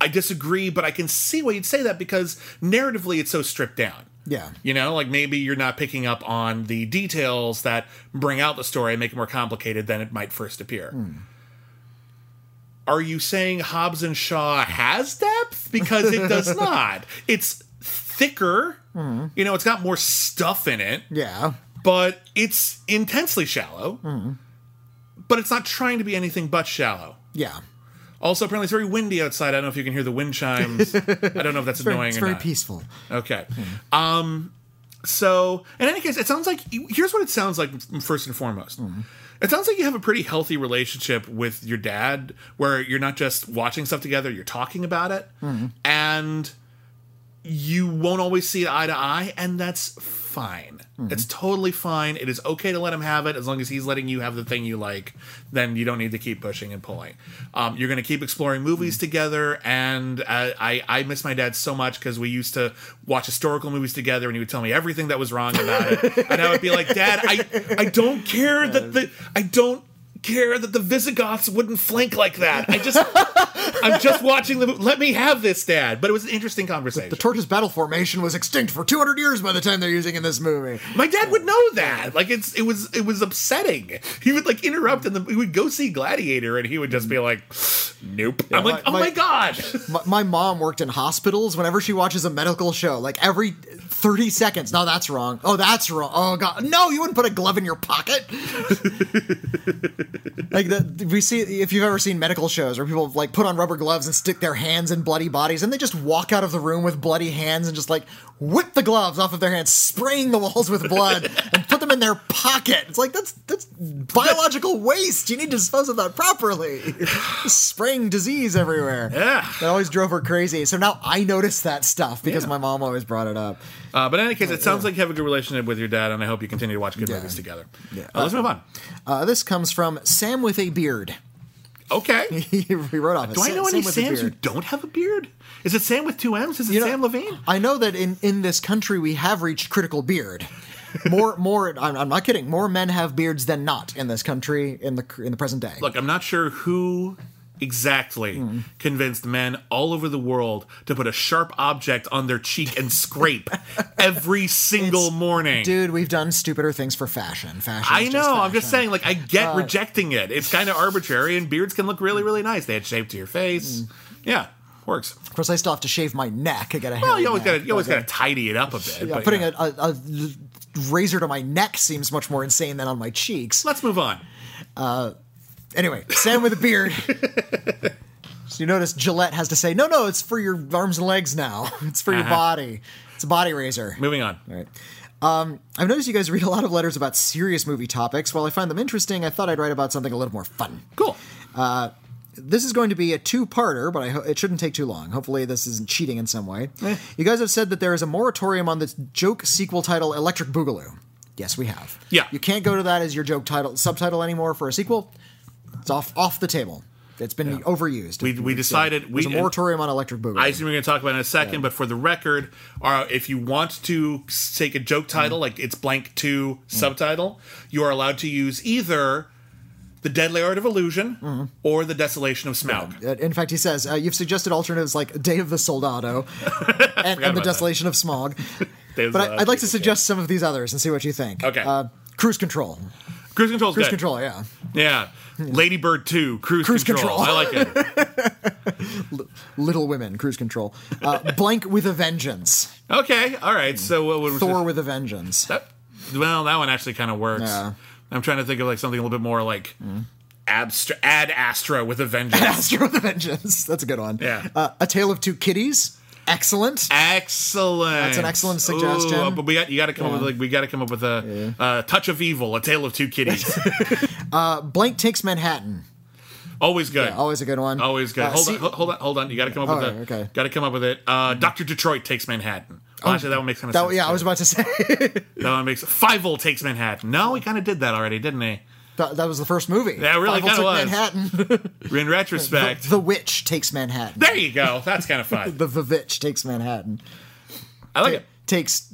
[SPEAKER 1] I disagree, but I can see why you'd say that because narratively it's so stripped down.
[SPEAKER 2] Yeah.
[SPEAKER 1] You know, like maybe you're not picking up on the details that bring out the story and make it more complicated than it might first appear. Are you saying Hobbs and Shaw has depth? Because it does not. It's thicker. You know, it's got more stuff in it,
[SPEAKER 2] yeah.
[SPEAKER 1] but it's intensely shallow. Mm-hmm. But it's not trying to be anything but shallow.
[SPEAKER 2] Yeah.
[SPEAKER 1] Also, apparently, it's very windy outside. I don't know if you can hear the wind chimes. I don't know if that's annoying or It's
[SPEAKER 2] very
[SPEAKER 1] not.
[SPEAKER 2] peaceful.
[SPEAKER 1] Okay. Hmm. Um so in any case, it sounds like here's what it sounds like first and foremost. Hmm. It sounds like you have a pretty healthy relationship with your dad where you're not just watching stuff together, you're talking about it. Hmm. And you won't always see eye to eye, and that's fine. It's totally fine. It is okay to let him have it as long as he's letting you have the thing you like. Then you don't need to keep pushing and pulling. Um, you're going to keep exploring movies together, and I, I, I miss my dad so much because we used to watch historical movies together, and he would tell me everything that was wrong about it, and I would be like, Dad, I I don't care that the I don't care that the Visigoths wouldn't flank like that. I just I'm just watching the movie. Let me have this, Dad. But it was an interesting conversation.
[SPEAKER 2] The Tortoise Battle Formation was extinct for 200 years by the time they're using in this movie.
[SPEAKER 1] My dad would know that. Like it's it was it was upsetting. He would like interrupt and then we would go see Gladiator and he would just be like, Nope. I'm like,
[SPEAKER 2] my-
[SPEAKER 1] oh my,
[SPEAKER 2] my-
[SPEAKER 1] god.
[SPEAKER 2] My, my mom worked in hospitals. Whenever she watches a medical show, like every 30 seconds, no, that's wrong. Oh, that's wrong. Oh, God. No, you wouldn't put a glove in your pocket. like, we see, if you've ever seen medical shows where people like put on rubber gloves and stick their hands in bloody bodies and they just walk out of the room with bloody hands and just like whip the gloves off of their hands, spraying the walls with blood and put them in their pocket. It's like, that's, that's biological waste. You need to dispose of that properly. Spraying disease everywhere.
[SPEAKER 1] Yeah.
[SPEAKER 2] That always drove her crazy. So now I notice that stuff because my mom always brought it up.
[SPEAKER 1] Uh, but in any case, it sounds like you have a good relationship with your dad, and I hope you continue to watch good
[SPEAKER 2] Yeah.
[SPEAKER 1] movies together. Uh, let's move on.
[SPEAKER 2] Uh, this comes from Sam with a beard.
[SPEAKER 1] Okay.
[SPEAKER 2] he wrote off.
[SPEAKER 1] Do I know any
[SPEAKER 2] Sam with
[SPEAKER 1] Sams who don't have a beard? Is it Sam with two M's? Is it
[SPEAKER 2] You know,
[SPEAKER 1] Sam Levine?
[SPEAKER 2] I know that in, in this country we have reached critical beard. More, more. I'm, I'm not kidding. More men have beards than not in this country in the in the present day.
[SPEAKER 1] Look, I'm not sure who exactly
[SPEAKER 2] Hmm.
[SPEAKER 1] convinced men all over the world to put a sharp object on their cheek and scrape every single morning.
[SPEAKER 2] Dude, we've done stupider things for fashion. Fashion.
[SPEAKER 1] I know.
[SPEAKER 2] Just
[SPEAKER 1] I'm just saying, like, I get rejecting it. It's kind of arbitrary, and beards can look really, really nice. They add shape to your face. Yeah, works.
[SPEAKER 2] Of course, I still have to shave my neck. I got a
[SPEAKER 1] Well, you always got to you always got to tidy it up a bit.
[SPEAKER 2] Yeah,
[SPEAKER 1] but,
[SPEAKER 2] putting
[SPEAKER 1] yeah.
[SPEAKER 2] a, a, a razor to my neck seems much more insane than on my cheeks.
[SPEAKER 1] Let's move on.
[SPEAKER 2] Anyway, Sam with a beard. so you notice Gillette has to say, no, no, it's for your arms and legs now. It's for your
[SPEAKER 1] Uh-huh.
[SPEAKER 2] body. It's a body razor.
[SPEAKER 1] Moving on.
[SPEAKER 2] All right. Um, I've noticed you guys read a lot of letters about serious movie topics. While I find them interesting, I thought I'd write about something a little more fun.
[SPEAKER 1] Cool.
[SPEAKER 2] This is going to be a two-parter, but I ho- it shouldn't take too long. Hopefully, this isn't cheating in some way.
[SPEAKER 1] Eh.
[SPEAKER 2] You guys have said that there is a moratorium on the joke sequel title Electric Boogaloo. Yes, we have.
[SPEAKER 1] Yeah.
[SPEAKER 2] You can't go to that as your joke title subtitle anymore for a sequel. It's off off the table. It's been overused.
[SPEAKER 1] We- we decided- we-
[SPEAKER 2] a moratorium on Electric Boogaloo.
[SPEAKER 1] I assume we're going to talk about it in a second, but for the record, uh, if you want to take a joke title, like it's blank two subtitle, you are allowed to use either the Deadly Art of Illusion or the Desolation of Smaug.
[SPEAKER 2] Uh, In fact, he says uh, you've suggested alternatives like Day of the Soldado and, and the
[SPEAKER 1] about that.
[SPEAKER 2] Desolation of
[SPEAKER 1] Smaug.
[SPEAKER 2] But I, I'd like to suggest some of these others and see what you think.
[SPEAKER 1] Okay.
[SPEAKER 2] Uh, cruise control.
[SPEAKER 1] Cruise Control's
[SPEAKER 2] Cruise
[SPEAKER 1] good.
[SPEAKER 2] control. Yeah.
[SPEAKER 1] Yeah. Lady Bird 2, Cruise,
[SPEAKER 2] Cruise
[SPEAKER 1] control.
[SPEAKER 2] Control.
[SPEAKER 1] I like it.
[SPEAKER 2] Little Women. Cruise control. Uh, Blank with a Vengeance.
[SPEAKER 1] Okay, all right. So what would
[SPEAKER 2] Thor with a Vengeance.
[SPEAKER 1] That, well, that one actually kind of works.
[SPEAKER 2] Yeah.
[SPEAKER 1] I'm trying to think of like something a little bit more like abstra- Ad Astra with a vengeance.
[SPEAKER 2] Astro with a Vengeance. That's a good one.
[SPEAKER 1] Yeah.
[SPEAKER 2] Uh, a Tale of Two Kitties. Excellent.
[SPEAKER 1] Excellent.
[SPEAKER 2] That's an excellent suggestion.
[SPEAKER 1] Ooh, but we got you got to come up with like we got to come up with a uh, touch of evil, a tale of two kitties.
[SPEAKER 2] Blank Takes Manhattan.
[SPEAKER 1] Always good.
[SPEAKER 2] Always a good one.
[SPEAKER 1] Always good.
[SPEAKER 2] Uh,
[SPEAKER 1] hold
[SPEAKER 2] see-
[SPEAKER 1] on, hold on, hold on. You got to come up
[SPEAKER 2] Oh,
[SPEAKER 1] with it.
[SPEAKER 2] okay.
[SPEAKER 1] Got to come up with it. Uh, Doctor Detroit takes Manhattan. Well, actually, that one makes kind of
[SPEAKER 2] That,
[SPEAKER 1] sense.
[SPEAKER 2] yeah, I was about to say
[SPEAKER 1] that one makes Five Volt takes Manhattan. No, we kind of did that already, didn't he?
[SPEAKER 2] That, that was the first movie.
[SPEAKER 1] Yeah, really kinda
[SPEAKER 2] Volts
[SPEAKER 1] was.
[SPEAKER 2] Manhattan.
[SPEAKER 1] In retrospect,
[SPEAKER 2] the Witch takes Manhattan.
[SPEAKER 1] there you go. That's kind of fun.
[SPEAKER 2] The Vivitch takes Manhattan.
[SPEAKER 1] I like it.
[SPEAKER 2] Takes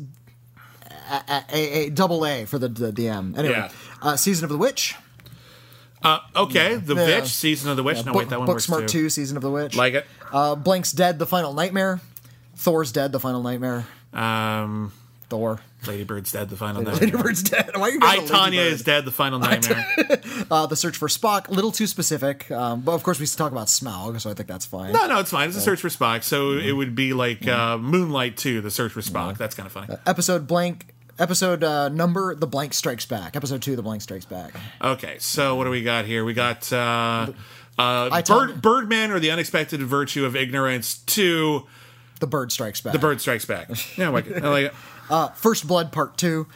[SPEAKER 2] a, a, a, a double A for the, the DM. Anyway,
[SPEAKER 1] Yeah.
[SPEAKER 2] uh, Season of the Witch.
[SPEAKER 1] Uh, okay, the
[SPEAKER 2] Yeah.
[SPEAKER 1] Witch, Season of the Witch. no,
[SPEAKER 2] Book,
[SPEAKER 1] wait, that one
[SPEAKER 2] Book
[SPEAKER 1] works
[SPEAKER 2] Smart
[SPEAKER 1] too.
[SPEAKER 2] 2, Season of the Witch.
[SPEAKER 1] Like it.
[SPEAKER 2] Uh, Blank's Dead, The Final Nightmare. Thor's Dead, The Final Nightmare.
[SPEAKER 1] Um,
[SPEAKER 2] Thor.
[SPEAKER 1] Lady Bird's dead. The final nightmare.
[SPEAKER 2] Ladybird's dead. Why are you
[SPEAKER 1] I Tanya
[SPEAKER 2] Ladybird?
[SPEAKER 1] is dead. The final nightmare.
[SPEAKER 2] Uh, the Search for Spock, little too specific. Um, but of course, we talk about Smaug, so I think that's fine.
[SPEAKER 1] no, no, it's fine. It's a search for Spock. So it would be like uh, Moonlight 2, the search for Spock. That's kind of funny.
[SPEAKER 2] Episode blank. Episode uh, number: The Blank Strikes Back. Episode two: The Blank Strikes Back.
[SPEAKER 1] Okay, so what do we got here? We got uh, uh, Bird, Birdman or the Unexpected Virtue of Ignorance 2,
[SPEAKER 2] The Bird Strikes Back.
[SPEAKER 1] The Bird Strikes Back. Yeah, I like it. I like it.
[SPEAKER 2] Uh, First Blood Part Two.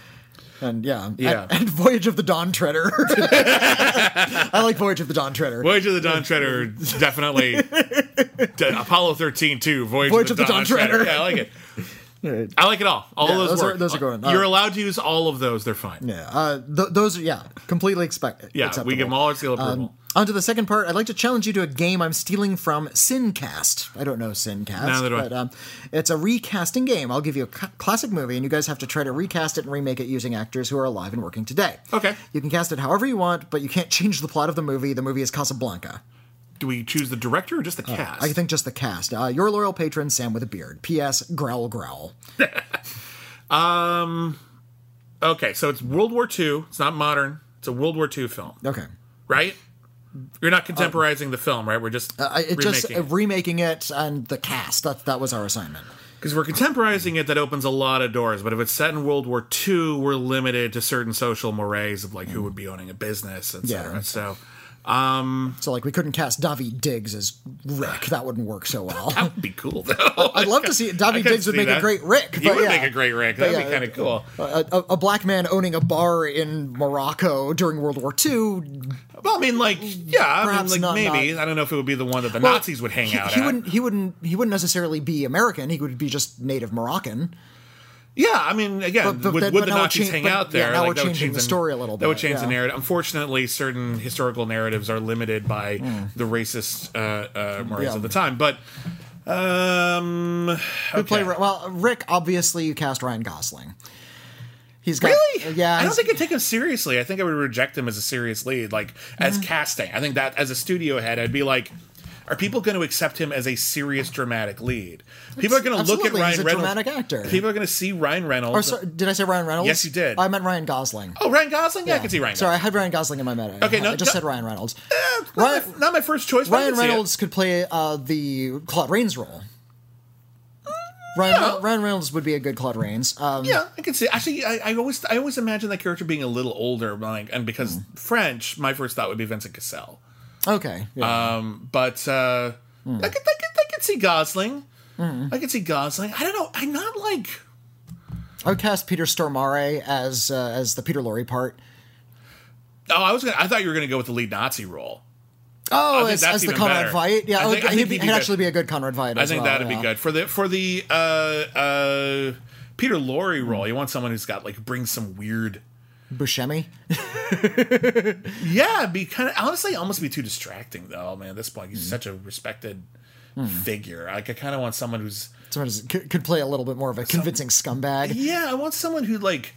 [SPEAKER 2] And yeah,
[SPEAKER 1] Yeah.
[SPEAKER 2] and, and Voyage of the Dawn Treader. I like Voyage of the Dawn Treader.
[SPEAKER 1] Voyage of the Dawn Treader, definitely. D- Apollo 13 too. Voyage,
[SPEAKER 2] Voyage
[SPEAKER 1] of the, Dawn, Treader.
[SPEAKER 2] Treader.
[SPEAKER 1] Yeah, I like it. I like it all. All
[SPEAKER 2] Yeah,
[SPEAKER 1] of those,
[SPEAKER 2] those are- those are going.
[SPEAKER 1] You're
[SPEAKER 2] Uh,
[SPEAKER 1] allowed to use all of those. They're fine.
[SPEAKER 2] Yeah, uh, th- those are yeah, completely expect.
[SPEAKER 1] Yeah,
[SPEAKER 2] acceptable.
[SPEAKER 1] we give them all our seal of approval.
[SPEAKER 2] Um, on to the second part. I'd like to challenge you to a game I'm stealing from Sincast. I don't know Sincast,
[SPEAKER 1] Neither
[SPEAKER 2] but um, it's a recasting game. I'll give you a ca- classic movie, and you guys have to try to recast it and remake it using actors who are alive and working today.
[SPEAKER 1] Okay.
[SPEAKER 2] You can cast it however you want, but you can't change the plot of the movie. The movie is Casablanca.
[SPEAKER 1] Do we choose the director or just the cast?
[SPEAKER 2] Uh, I think just the cast. Uh, your loyal patron, Sam with a beard. P.S. Growl, growl. Um.
[SPEAKER 1] Okay, so it's World War II. It's not modern. It's a World War II film,
[SPEAKER 2] Okay.
[SPEAKER 1] right? You're not contemporizing the film, right? We're just
[SPEAKER 2] Uh, it just
[SPEAKER 1] remaking
[SPEAKER 2] uh, remaking it and the cast. That that was our assignment.
[SPEAKER 1] Because we're contemporizing it, that opens a lot of doors. But if it's set in World War II, we're limited to certain social mores of like who would be owning a business, etc.
[SPEAKER 2] Yeah.
[SPEAKER 1] So Um,
[SPEAKER 2] so like we couldn't cast Daveed Diggs as Rick. That wouldn't work so well.
[SPEAKER 1] that would be cool, though.
[SPEAKER 2] I'd love to see it.
[SPEAKER 1] Could
[SPEAKER 2] Diggs would make a great Rick.
[SPEAKER 1] He
[SPEAKER 2] but
[SPEAKER 1] would
[SPEAKER 2] yeah.
[SPEAKER 1] make a great Rick. That'd be kind of cool.
[SPEAKER 2] A, a, a black man owning a bar in Morocco during World War II.
[SPEAKER 1] Well, I mean, like, yeah, I mean, like
[SPEAKER 2] not-
[SPEAKER 1] maybe.
[SPEAKER 2] not-
[SPEAKER 1] I don't know if it would be the one that the Nazis would hang
[SPEAKER 2] He,
[SPEAKER 1] out
[SPEAKER 2] he
[SPEAKER 1] at.
[SPEAKER 2] wouldn't. He wouldn't. He wouldn't necessarily be American. He would be just native Moroccan.
[SPEAKER 1] Yeah, I mean, again,
[SPEAKER 2] But- but
[SPEAKER 1] would, would the Nazis hang out
[SPEAKER 2] yeah,
[SPEAKER 1] there?
[SPEAKER 2] now
[SPEAKER 1] like,
[SPEAKER 2] we're
[SPEAKER 1] that would
[SPEAKER 2] changing
[SPEAKER 1] change
[SPEAKER 2] the story a little bit.
[SPEAKER 1] That would change the narrative. Unfortunately, certain historical narratives are limited by the racist uh, uh,
[SPEAKER 2] Hmm. Yeah.
[SPEAKER 1] of the time. But um,
[SPEAKER 2] Who play well? Rick. Obviously, you cast Ryan Gosling. He's got.
[SPEAKER 1] Really?
[SPEAKER 2] Yeah.
[SPEAKER 1] I don't think I'd take him seriously. I think I would reject him as a serious lead, like as
[SPEAKER 2] Mm-hmm.
[SPEAKER 1] casting. I think that as a studio head, I'd be like, are people going to accept him as a serious dramatic lead? People are going to look at Ryan
[SPEAKER 2] he's a
[SPEAKER 1] Reynolds.
[SPEAKER 2] dramatic actor.
[SPEAKER 1] People are going to see Ryan Reynolds.
[SPEAKER 2] Or sorry, did I say Ryan Reynolds?
[SPEAKER 1] Yes, you did.
[SPEAKER 2] I meant Ryan Gosling.
[SPEAKER 1] oh, Ryan Gosling. Yeah, I can see Ryan.
[SPEAKER 2] Sorry, I had Ryan Gosling in my mind.
[SPEAKER 1] Okay, no,
[SPEAKER 2] I just
[SPEAKER 1] no-
[SPEAKER 2] said Ryan Reynolds.
[SPEAKER 1] Eh, not,
[SPEAKER 2] Ryan-
[SPEAKER 1] my, not my first choice. But I
[SPEAKER 2] Ryan. Reynolds could play uh, the Claude Rains role. Ryan,
[SPEAKER 1] Yeah.
[SPEAKER 2] Ryan Reynolds would be a good Claude Rains. Um,
[SPEAKER 1] Yeah, I can see. Actually, I, I always I always imagine that character being a little older, like, and because
[SPEAKER 2] Hmm.
[SPEAKER 1] French, my first thought would be Vincent Cassel.
[SPEAKER 2] Okay. Yeah.
[SPEAKER 1] Um, but uh,
[SPEAKER 2] Hmm.
[SPEAKER 1] I could I could I could see Gosling. I could see Gosling. I don't know. I'm not like.
[SPEAKER 2] I would cast Peter Stormare as uh, as the Peter Lorre part.
[SPEAKER 1] Oh, I was gonna. I thought you were gonna go with the lead Nazi role.
[SPEAKER 2] Oh,
[SPEAKER 1] think
[SPEAKER 2] as,
[SPEAKER 1] that's
[SPEAKER 2] as the
[SPEAKER 1] even
[SPEAKER 2] Conrad
[SPEAKER 1] better.
[SPEAKER 2] Veidt. Yeah,
[SPEAKER 1] I think-
[SPEAKER 2] okay,
[SPEAKER 1] I think
[SPEAKER 2] he'd,
[SPEAKER 1] he'd be
[SPEAKER 2] actually be a good Conrad Veidt.
[SPEAKER 1] I
[SPEAKER 2] as
[SPEAKER 1] think
[SPEAKER 2] well,
[SPEAKER 1] that'd
[SPEAKER 2] yeah.
[SPEAKER 1] be good for the for the uh, uh, Peter Lorre role. You want someone who's got like brings some weird.
[SPEAKER 2] Buscemi.
[SPEAKER 1] Yeah, be kind of honestly almost be too distracting though. Man, at this point,
[SPEAKER 2] Hmm.
[SPEAKER 1] he's such a respected hmm. figure. Like I kind of want someone who's
[SPEAKER 2] Someone who's- could, could play a little bit more of a convincing scumbag.
[SPEAKER 1] yeah. I want someone who like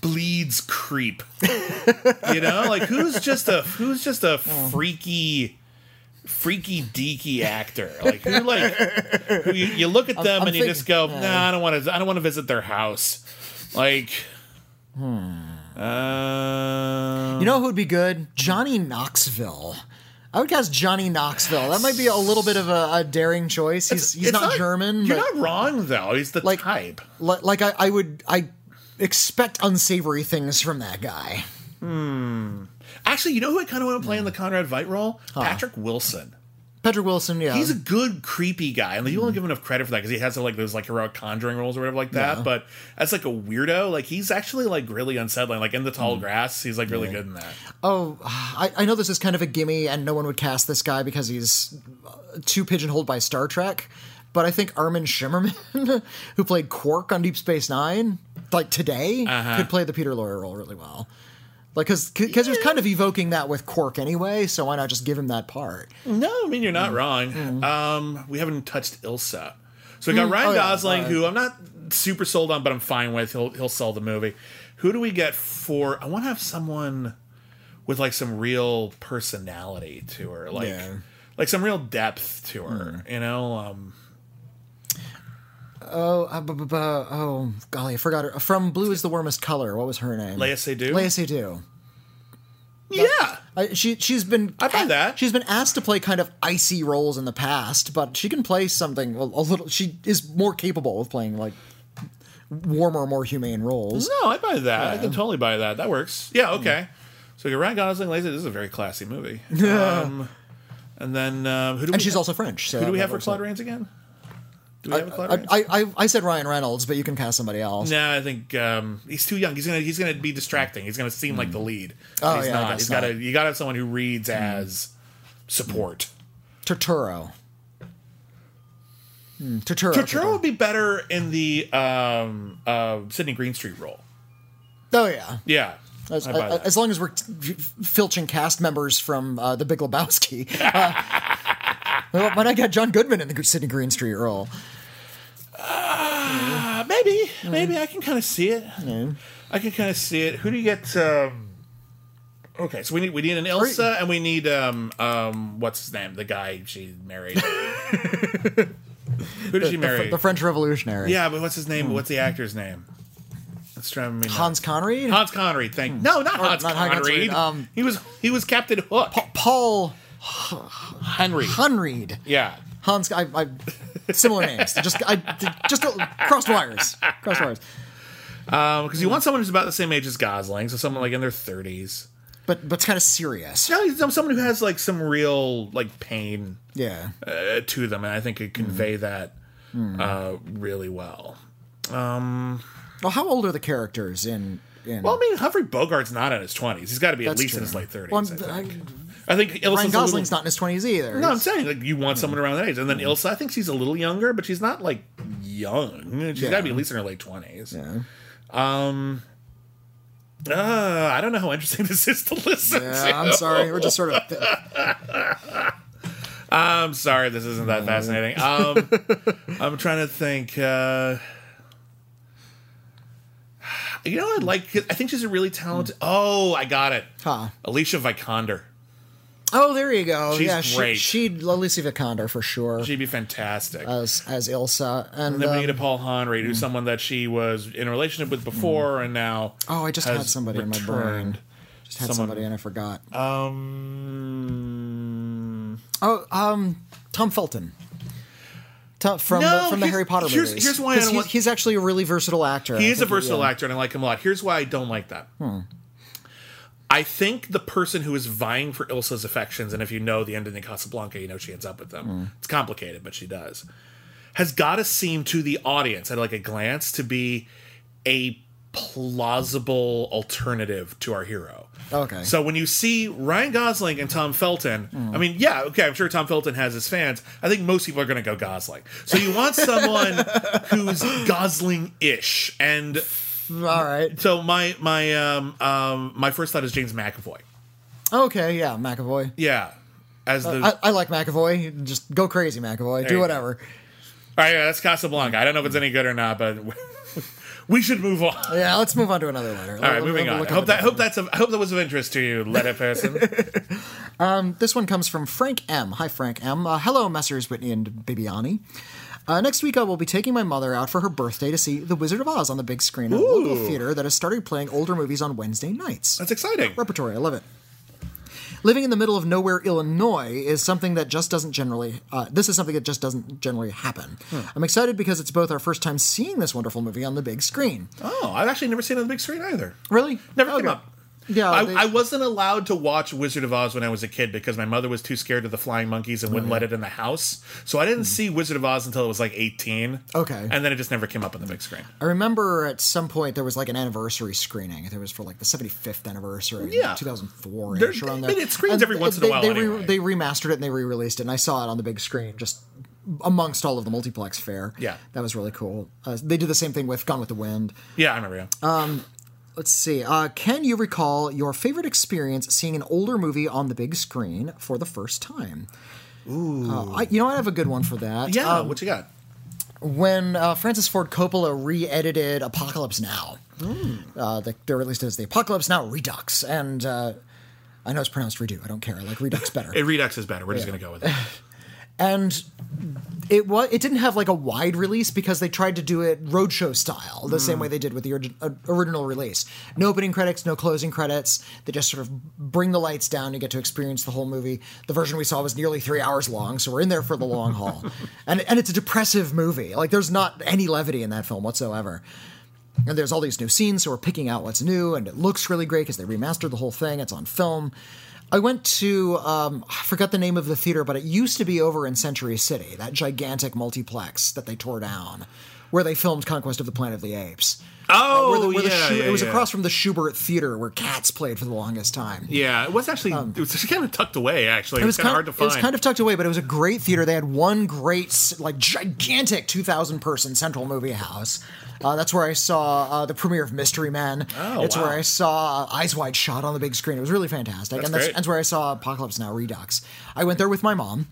[SPEAKER 1] bleeds creep. you know, like who's just a who's just a hmm. freaky. Freaky deaky actor, like who, like who you, you look at them
[SPEAKER 2] I'm
[SPEAKER 1] and you just go, nah, I don't want to, I don't want to visit their house, like, hmm. Um,
[SPEAKER 2] You know who would be good? Johnny Knoxville. I would cast Johnny Knoxville. That might be a little bit of a, a daring choice. He's he's
[SPEAKER 1] it's
[SPEAKER 2] not, German.
[SPEAKER 1] You're not wrong though. He's the
[SPEAKER 2] Like-
[SPEAKER 1] type.
[SPEAKER 2] li- like I, I would I expect unsavory things from that guy. Hmm.
[SPEAKER 1] Actually, you know who I kind of want to play in the Conrad Veidt role? Patrick Wilson.
[SPEAKER 2] Patrick Wilson, yeah.
[SPEAKER 1] He's a good creepy guy, and you don't give him enough credit for that because he has like those like heroic conjuring roles or whatever like that.
[SPEAKER 2] Yeah.
[SPEAKER 1] But as like a weirdo, like he's actually like really unsettling. Like in the
[SPEAKER 2] Mm.
[SPEAKER 1] tall grass, he's like really good in that.
[SPEAKER 2] oh, I, I know this is kind of a gimme, and no one would cast this guy because he's uh, too pigeonholed by Star Trek. But I think Armin Shimerman, who played Quark on Deep Space Nine, like today,
[SPEAKER 1] Uh-huh.
[SPEAKER 2] could play the Peter Lorre role really well. Like, because because was kind of evoking that with Quark anyway, so why not just give him that part?
[SPEAKER 1] No, I mean you're not
[SPEAKER 2] Mm.
[SPEAKER 1] wrong. Um, we haven't touched Ilsa, so we got Ryan
[SPEAKER 2] Oh, yeah.
[SPEAKER 1] Gosling,
[SPEAKER 2] Uh,
[SPEAKER 1] who I'm not super sold on, but I'm fine with. He'll he'll sell the movie. Who do we get for? I want to have someone with like some real personality to her, like
[SPEAKER 2] Yeah.
[SPEAKER 1] like some real depth to her. You know, um,
[SPEAKER 2] Oh, uh, oh, golly, I forgot her. From Blue is the Warmest Color. What was her name?
[SPEAKER 1] Léa Seydoux.
[SPEAKER 2] Léa Seydoux.
[SPEAKER 1] yeah,
[SPEAKER 2] I, she she's been
[SPEAKER 1] I buy that.
[SPEAKER 2] she's been asked to play kind of icy roles in the past, but she can play something a, a little. She is more capable of playing like warmer, more humane roles.
[SPEAKER 1] no, I buy that. I can totally buy that. That works. Yeah, okay. So you're Ryan Gosling. Seydoux. This is a very classy movie. um, and then um, who do we
[SPEAKER 2] And she's
[SPEAKER 1] have?
[SPEAKER 2] also French. So
[SPEAKER 1] who do we have for Claude. Rains again? Do we have a Claude
[SPEAKER 2] I, I, I, I said Ryan Reynolds, but you can cast somebody else.
[SPEAKER 1] No, I think um, he's too young. He's gonna he's gonna be distracting. He's gonna seem like the lead.
[SPEAKER 2] Oh,
[SPEAKER 1] he's
[SPEAKER 2] yeah, I
[SPEAKER 1] not.
[SPEAKER 2] guess
[SPEAKER 1] He's gotta you gotta have someone who reads as support.
[SPEAKER 2] Turturro. Turturro.
[SPEAKER 1] Turturro would be better in the um, uh, Sydney Greenstreet role.
[SPEAKER 2] Oh yeah.
[SPEAKER 1] Yeah.
[SPEAKER 2] As,
[SPEAKER 1] I buy that.
[SPEAKER 2] as long as we're t- filching cast members from uh, the Big Lebowski. Uh, why not get John Goodman in the Sydney Greenstreet role?
[SPEAKER 1] Maybe, I can kind of see it. I can kind of see it. Who do you get? Um, okay, so we need we need an Ilsa, and we need um um what's his name? The guy she married. Who did she
[SPEAKER 2] The,
[SPEAKER 1] marry?
[SPEAKER 2] the French Revolutionary.
[SPEAKER 1] yeah, but what's his name? What's the actor's name? Let's try me.
[SPEAKER 2] Hans Conried?
[SPEAKER 1] Hans Conried. Thank no, not Hans
[SPEAKER 2] not Hans
[SPEAKER 1] Conried.
[SPEAKER 2] Conried, um,
[SPEAKER 1] he was he was Captain Hook.
[SPEAKER 2] Paul
[SPEAKER 1] Henreid.
[SPEAKER 2] Henreid.
[SPEAKER 1] Yeah.
[SPEAKER 2] Hans, I, I similar names. Just, I just crossed wires. Crossed wires.
[SPEAKER 1] Because you want someone who's about the same age as Gosling, so someone like in their thirties.
[SPEAKER 2] But, but it's kind of serious.
[SPEAKER 1] Yeah, someone who has like some real like pain
[SPEAKER 2] Yeah.
[SPEAKER 1] uh, to them, and I think could convey that uh, really well.
[SPEAKER 2] Well, how old are the characters in? in
[SPEAKER 1] Well, I mean, Humphrey Bogart's not in his twenties. He's got to be at least
[SPEAKER 2] true.
[SPEAKER 1] in his late thirties.
[SPEAKER 2] Well,
[SPEAKER 1] I, think. Ilsa's
[SPEAKER 2] Ryan Gosling's
[SPEAKER 1] little,
[SPEAKER 2] not in his twenties either.
[SPEAKER 1] No, I'm saying like you want someone around that age, and then Ilsa, I think she's a little younger, but she's not like young. She's got to be at least in her late twenties.
[SPEAKER 2] Yeah.
[SPEAKER 1] Uh, I don't know how interesting this is to listen to.
[SPEAKER 2] Yeah, I'm sorry. We're just sort of.
[SPEAKER 1] I'm sorry, this isn't that fascinating. Um, I'm trying to think. Uh, you know, I like. I think she's a really talented. Oh, I got it.
[SPEAKER 2] Huh.
[SPEAKER 1] Alicia Vikander.
[SPEAKER 2] Oh, there you go.
[SPEAKER 1] She's
[SPEAKER 2] yeah, she,
[SPEAKER 1] great.
[SPEAKER 2] she'd Alicia Vikander for sure
[SPEAKER 1] She'd be fantastic.
[SPEAKER 2] as as Ilsa. And
[SPEAKER 1] and then we need a
[SPEAKER 2] um,
[SPEAKER 1] Paul Henreid, who's someone that she was in a relationship with before, and now.
[SPEAKER 2] oh, I just
[SPEAKER 1] has
[SPEAKER 2] had somebody in my brain.
[SPEAKER 1] returned.
[SPEAKER 2] Just had
[SPEAKER 1] Someone-
[SPEAKER 2] somebody and I forgot.
[SPEAKER 1] Um.
[SPEAKER 2] oh, um, Tom Felton. Tom, from
[SPEAKER 1] No,
[SPEAKER 2] the, from the
[SPEAKER 1] here's-
[SPEAKER 2] Harry Potter
[SPEAKER 1] here's-
[SPEAKER 2] movies.
[SPEAKER 1] here's why I
[SPEAKER 2] 'Cause
[SPEAKER 1] don't
[SPEAKER 2] he's,
[SPEAKER 1] want-
[SPEAKER 2] he's actually a really versatile actor.
[SPEAKER 1] He is a
[SPEAKER 2] think
[SPEAKER 1] versatile
[SPEAKER 2] yeah.
[SPEAKER 1] actor, and I like him a lot. Here's why I don't like that. I think the person who is vying for Ilsa's affections, and if you know the ending in Casablanca, you know she ends up with them.
[SPEAKER 2] Hmm.
[SPEAKER 1] It's complicated, but she does. Has got to seem to the audience at like a glance to be a plausible alternative to our hero.
[SPEAKER 2] Okay.
[SPEAKER 1] So when you see Ryan Gosling and Tom Felton, I mean, yeah, okay, I'm sure Tom Felton has his fans. I think most people are going to go Gosling. So you want someone who's Gosling-ish, and
[SPEAKER 2] All right.
[SPEAKER 1] so my my um um my first thought is James McAvoy.
[SPEAKER 2] Okay. Yeah, McAvoy.
[SPEAKER 1] Yeah, as the
[SPEAKER 2] I, I like McAvoy. Just go crazy, McAvoy.
[SPEAKER 1] you
[SPEAKER 2] Do
[SPEAKER 1] go.
[SPEAKER 2] whatever.
[SPEAKER 1] all right, yeah, that's Casablanca. I don't know if it's any good or not, but we should move on.
[SPEAKER 2] Yeah, let's move on to another letter.
[SPEAKER 1] All right, moving on. I hope that hope that's a, I hope that was of interest to you, letter person.
[SPEAKER 2] This one comes from Frank M. Hi, Frank M. Uh, hello, Messrs. Whitney and Bibbiani. Uh, next week, I will be taking my mother out for her birthday to see The Wizard of Oz on the big screen at a local theater that has started playing older movies on Wednesday nights.
[SPEAKER 1] That's exciting.
[SPEAKER 2] Repertory, I love it. Living in the middle of nowhere, Illinois, is something that just doesn't generally. Uh, this is something that just doesn't generally happen.
[SPEAKER 1] Hmm.
[SPEAKER 2] I'm excited because it's both our first time seeing this wonderful movie on the big screen.
[SPEAKER 1] Oh, I've actually never seen it on the big screen either.
[SPEAKER 2] Really?
[SPEAKER 1] Never
[SPEAKER 2] Okay.
[SPEAKER 1] came up.
[SPEAKER 2] Yeah,
[SPEAKER 1] I,
[SPEAKER 2] they-
[SPEAKER 1] I wasn't allowed to watch Wizard of Oz when I was a kid because my mother was too scared of the flying monkeys and wouldn't let it in the house. So I didn't see Wizard of Oz until I was like 18.
[SPEAKER 2] Okay.
[SPEAKER 1] And then it just never came up on the big screen.
[SPEAKER 2] I remember at some point there was like an anniversary screening. It was for like the 75th anniversary,
[SPEAKER 1] Yeah.
[SPEAKER 2] 2004
[SPEAKER 1] There-
[SPEAKER 2] ish around
[SPEAKER 1] I
[SPEAKER 2] there.
[SPEAKER 1] mean, it screens
[SPEAKER 2] And
[SPEAKER 1] every once in a
[SPEAKER 2] they-
[SPEAKER 1] while
[SPEAKER 2] They,
[SPEAKER 1] anyway.
[SPEAKER 2] they remastered it and they re-released it, and I saw it on the big screen just amongst all of the multiplex fare.
[SPEAKER 1] Yeah.
[SPEAKER 2] that was really cool. Uh, they did the same thing with Gone with the Wind.
[SPEAKER 1] Yeah, I remember. Yeah.
[SPEAKER 2] Let's see. Uh, can you recall your favorite experience seeing an older movie on the big screen for the first time? Ooh, uh, I, you know I have a good one for that.
[SPEAKER 1] yeah,
[SPEAKER 2] Um,
[SPEAKER 1] what you got?
[SPEAKER 2] when uh, Francis Ford Coppola re-edited Apocalypse Now, uh, the, they released it as the Apocalypse Now Redux, and uh, I know it's pronounced redo. I don't care. I like Redux better.
[SPEAKER 1] It Redux is better. We're just going to go with it.
[SPEAKER 2] and it was it didn't have like a wide release because they tried to do it roadshow style, the same way they did with the uh, original release. No opening credits, no closing credits. They just sort of bring the lights down. You get to experience the whole movie. The version we saw was nearly three hours long, so we're in there for the long haul. And and it's a depressive movie. Like there's not any levity in that film whatsoever. And there's all these new scenes, so we're picking out what's new, and it looks really great because they remastered the whole thing. It's on film. I went to um, I forgot the name of the theater, but it used to be over in Century City, that gigantic multiplex that they tore down, where they filmed Conquest of the Planet of the Apes.
[SPEAKER 1] Oh,
[SPEAKER 2] where the- where the
[SPEAKER 1] yeah,
[SPEAKER 2] Schu-
[SPEAKER 1] yeah,
[SPEAKER 2] it was
[SPEAKER 1] yeah.
[SPEAKER 2] across from the Shubert Theater where Cats played for the longest time.
[SPEAKER 1] Yeah, it was actually it was kind of tucked away. Actually, it,
[SPEAKER 2] It
[SPEAKER 1] was,
[SPEAKER 2] was
[SPEAKER 1] kind of hard to find.
[SPEAKER 2] it was kind of tucked away, but it was a great theater. They had one great, like gigantic, two thousand person central movie house. Uh, that's where I saw uh, the premiere of Mystery Men.
[SPEAKER 1] Oh,
[SPEAKER 2] it's
[SPEAKER 1] wow.
[SPEAKER 2] where I saw uh, Eyes Wide Shut on the big screen. It was really fantastic,
[SPEAKER 1] That's
[SPEAKER 2] and that's, that's where I saw Apocalypse Now Redux. I went there with my mom.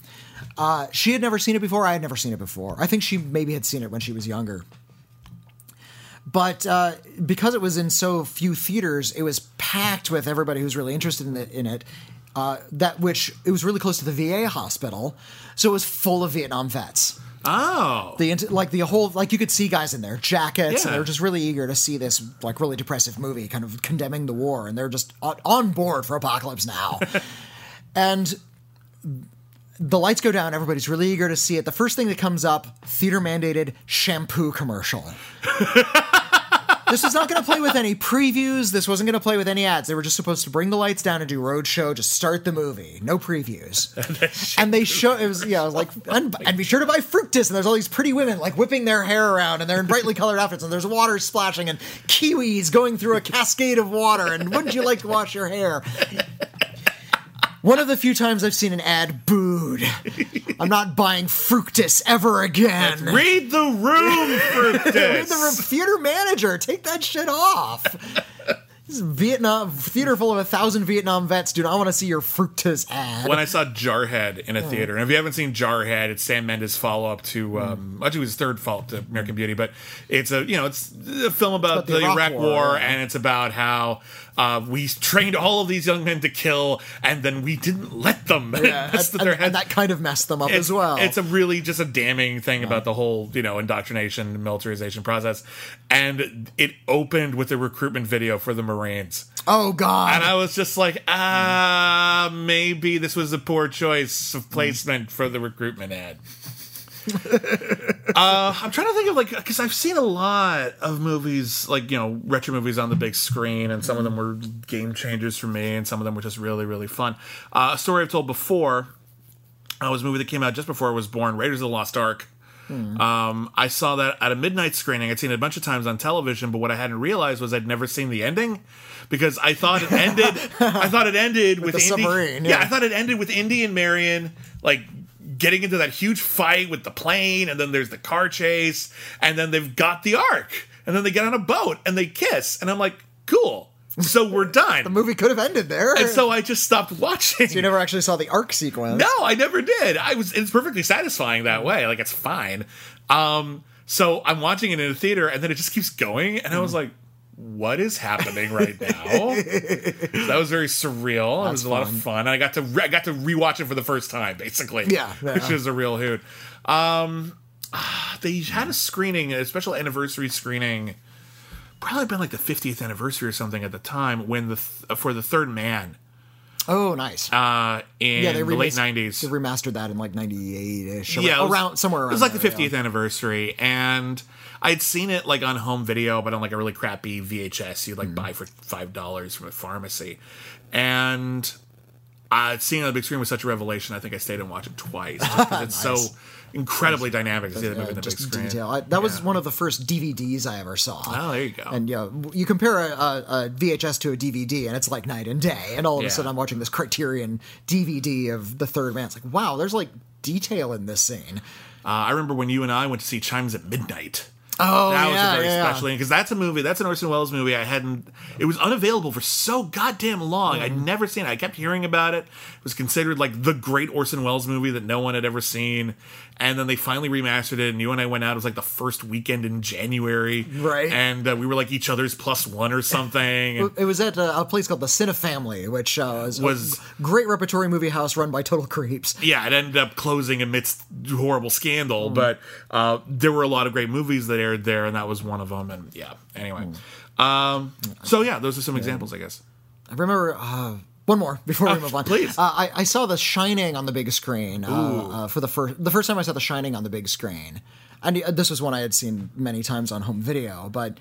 [SPEAKER 2] Uh, she had never seen it before. I had never seen it before. I think she maybe had seen it when she was younger. But uh, because it was in so few theaters, it was packed with everybody who's really interested in it. In it uh, that which it was really close to the VA hospital, so it was full of Vietnam vets.
[SPEAKER 1] oh,
[SPEAKER 2] The like the whole like you could see guys in their jackets,
[SPEAKER 1] Yeah.
[SPEAKER 2] and they were just really eager to see this like really depressive movie, kind of condemning the war, and they're just on, on board for Apocalypse Now. and the lights go down. Everybody's really eager to see it. The first thing that comes up, theater mandated shampoo commercial. this was not going to play with any previews. This wasn't going to play with any ads. They were just supposed to bring the lights down and do roadshow, just start the movie, no previews. and they show it was yeah, it was like and, and be sure to buy Fructis. And there's all these pretty women like whipping their hair around, and they're in brightly colored outfits, and there's water splashing, and kiwis going through a cascade of water. And wouldn't you like to wash your hair? One of the few times I've seen an ad booed. I'm not buying Fructis ever again.
[SPEAKER 1] read the room for
[SPEAKER 2] Read the theater manager. Take that shit off. This is Vietnam theater full of a thousand Vietnam vets dude. I want to see your Fructis ad.
[SPEAKER 1] when I saw Jarhead in a theater, and if you haven't seen Jarhead, it's Sam Mendes' follow up to um, actually his third follow up to American Beauty, but it's a you know it's a film about,
[SPEAKER 2] about the Iraq, War,
[SPEAKER 1] War, and it's about how uh, we trained all of these young men to kill, and then we didn't let them.
[SPEAKER 2] Yeah, and, and- and that kind of messed them up
[SPEAKER 1] it's,
[SPEAKER 2] as well.
[SPEAKER 1] It's a really just a damning thing about the whole, you know, indoctrination, militarization process. And it opened with a recruitment video for the Marines.
[SPEAKER 2] oh god.
[SPEAKER 1] And I was just like, ah, maybe this was a poor choice of placement for the recruitment ad. uh, I'm trying to think of like because I've seen a lot of movies like you know retro movies on the big screen, and some of them were game changers for me, and some of them were just really really fun. Uh, a story I've told before uh, was a movie that came out just before I was born, Raiders of the Lost Ark. Um, I saw that at a midnight screening. I'd seen it a bunch of times on television, but what I hadn't realized was I'd never seen the ending because I thought it ended. I thought it ended with,
[SPEAKER 2] the
[SPEAKER 1] Indy.
[SPEAKER 2] submarine,
[SPEAKER 1] Yeah.
[SPEAKER 2] yeah.
[SPEAKER 1] I thought it ended with Indy and Marion like getting into that huge fight with the plane, and then there's the car chase, and then they've got the ark, and then they get on a boat and they kiss, and I'm like, cool. So we're done.
[SPEAKER 2] the movie could have ended there.
[SPEAKER 1] and so I just stopped watching.
[SPEAKER 2] you never actually saw the arc sequence.
[SPEAKER 1] No, I never did. I was it's perfectly satisfying that way. Like it's fine. Um so I'm watching it in a theater and then it just keeps going and I was like what is happening right now? So that was very surreal. it was a lot of fun. And I got to re- I got to rewatch it for the first time, basically.
[SPEAKER 2] Yeah, yeah.
[SPEAKER 1] which is a real hoot. Um, ah, they had a screening, a special anniversary screening, probably been like the 50th anniversary or something at the time when the th- for the Third Man
[SPEAKER 2] Oh, nice.
[SPEAKER 1] uh, in
[SPEAKER 2] yeah, they
[SPEAKER 1] the late 90s.
[SPEAKER 2] They remastered that in like '98 ish.
[SPEAKER 1] yeah, it was-
[SPEAKER 2] around somewhere around.
[SPEAKER 1] It was like the 50th
[SPEAKER 2] yeah.
[SPEAKER 1] anniversary, and I'd seen it like on home video, but on like a really crappy VHS you'd like
[SPEAKER 2] Hmm.
[SPEAKER 1] buy for five dollars from a pharmacy, and uh, seeing it on the big screen was such a revelation. I think I stayed and watched it twice because it's
[SPEAKER 2] Nice.
[SPEAKER 1] so incredibly dynamic to see the movie
[SPEAKER 2] Yeah,
[SPEAKER 1] on the big screen.
[SPEAKER 2] detail. I, that was one of the first DVDs I ever saw.
[SPEAKER 1] Oh, there you go.
[SPEAKER 2] And yeah, you compare a, a, a VHS to a DVD, and it's like night and day. And all of
[SPEAKER 1] Yeah.
[SPEAKER 2] a sudden, I'm watching this Criterion DVD of The Third Man. It's like, wow, there's like detail in this scene.
[SPEAKER 1] Uh, I remember when you and I went to see Chimes at Midnight.
[SPEAKER 2] Oh,
[SPEAKER 1] that was
[SPEAKER 2] yeah,
[SPEAKER 1] a very
[SPEAKER 2] yeah, yeah.
[SPEAKER 1] special because that's a movie. That's an Orson Welles movie. I hadn't. It was unavailable for so goddamn long. I'd
[SPEAKER 2] Mm-hmm.
[SPEAKER 1] never seen it. I kept hearing about it. It was considered like the great Orson Welles movie that no one had ever seen. And then they finally remastered it. And you and I went out. It was like the first weekend in January,
[SPEAKER 2] Right.
[SPEAKER 1] And uh, we were like each other's plus one or something.
[SPEAKER 2] It was at a, place called the Cinefamily, which uh, was,
[SPEAKER 1] Was-
[SPEAKER 2] a great repertory movie house run by Total Creeps.
[SPEAKER 1] yeah, it ended up closing amidst horrible scandal,
[SPEAKER 2] Mm.
[SPEAKER 1] but uh, there were a lot of great movies that aired there, and that was one of them. And yeah, anyway.
[SPEAKER 2] Mm.
[SPEAKER 1] Um, so yeah, those are some examples, I guess.
[SPEAKER 2] I remember uh, one more before we move on.
[SPEAKER 1] please.
[SPEAKER 2] uh, I, I saw The Shining on the big screen uh, uh, for the first the first time I saw The Shining on the big screen, and uh, this was one I had seen many times on home video, but.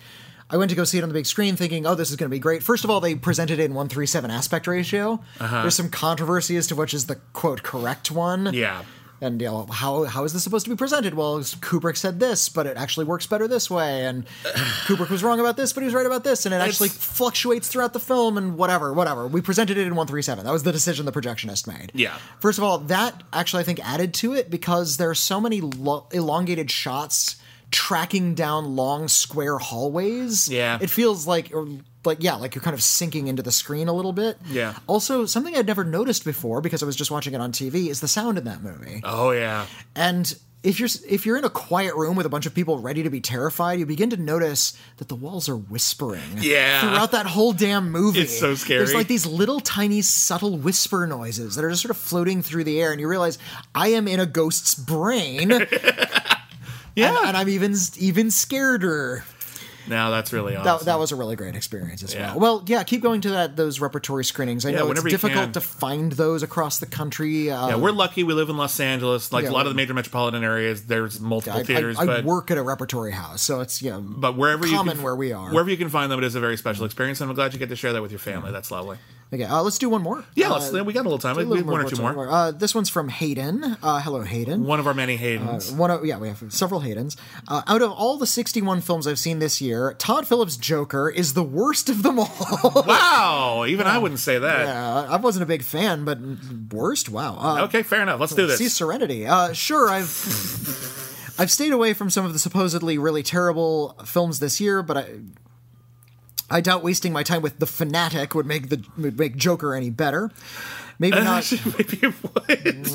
[SPEAKER 2] I went to go see it on the big screen thinking, oh, this is going to be great. First of all, they presented it in 137 aspect ratio.
[SPEAKER 1] Uh-huh.
[SPEAKER 2] There's some controversy as to which is the quote correct one.
[SPEAKER 1] Yeah.
[SPEAKER 2] And you know how how is this supposed to be presented? Well, Kubrick said this, but it actually works better this way, and Kubrick was wrong about this, but he was right about this, and it actually
[SPEAKER 1] It's-
[SPEAKER 2] fluctuates throughout the film, and whatever, whatever. We presented it in one three seven. That was the decision the projectionist made.
[SPEAKER 1] Yeah.
[SPEAKER 2] First of all, that actually I think added to it because there are so many lo- elongated shots tracking down long square hallways.
[SPEAKER 1] Yeah.
[SPEAKER 2] it feels like. Like yeah, like you're kind of sinking into the screen a little bit.
[SPEAKER 1] Yeah.
[SPEAKER 2] Also, something I'd never noticed before because I was just watching it on TV is the sound in that movie.
[SPEAKER 1] Oh yeah.
[SPEAKER 2] And if you're if you're in a quiet room with a bunch of people ready to be terrified, you begin to notice that the walls are whispering.
[SPEAKER 1] Yeah.
[SPEAKER 2] Throughout that whole damn movie.
[SPEAKER 1] It's so scary.
[SPEAKER 2] There's like these little tiny subtle whisper noises that are just sort of floating through the air, and you realize I am in a ghost's brain. and,
[SPEAKER 1] Yeah.
[SPEAKER 2] and I'm even even scareder.
[SPEAKER 1] Now that's really awesome.
[SPEAKER 2] That, that was a really great experience as
[SPEAKER 1] Yeah.
[SPEAKER 2] well. Well, yeah, keep going to that those repertory screenings. I know it's difficult
[SPEAKER 1] can.
[SPEAKER 2] to find those across the country. Uh,
[SPEAKER 1] yeah, we're lucky. We live in Los Angeles. Like
[SPEAKER 2] Yeah,
[SPEAKER 1] a lot of the major metropolitan areas, there's multiple
[SPEAKER 2] I,
[SPEAKER 1] theaters.
[SPEAKER 2] I, I
[SPEAKER 1] but
[SPEAKER 2] work at a repertory house, so it's you know,
[SPEAKER 1] but wherever you
[SPEAKER 2] common
[SPEAKER 1] can,
[SPEAKER 2] where we are.
[SPEAKER 1] wherever you can find them, it is a very special experience. And I'm glad you get to share that with your family. That's lovely.
[SPEAKER 2] Okay, uh, let's do one more.
[SPEAKER 1] Yeah,
[SPEAKER 2] Uh,
[SPEAKER 1] let's, we got a little time. We have one or two more.
[SPEAKER 2] Uh, this one's from Hayden. Uh, hello, Hayden.
[SPEAKER 1] One of our many Haydens.
[SPEAKER 2] One of, yeah, we have several Haydens. Uh, out of all the 61 films I've seen this year, Todd Phillips' Joker is the worst of them all.
[SPEAKER 1] wow, even I wouldn't say that.
[SPEAKER 2] Yeah, I wasn't a big fan, but worst? Wow. Uh,
[SPEAKER 1] Okay, fair enough. Let's do this.
[SPEAKER 2] See Serenity. Uh, sure, I've I've stayed away from some of the supposedly really terrible films this year, but I I doubt wasting my time with The Fanatic would make the would make Joker any better. Maybe not.
[SPEAKER 1] Maybe it would.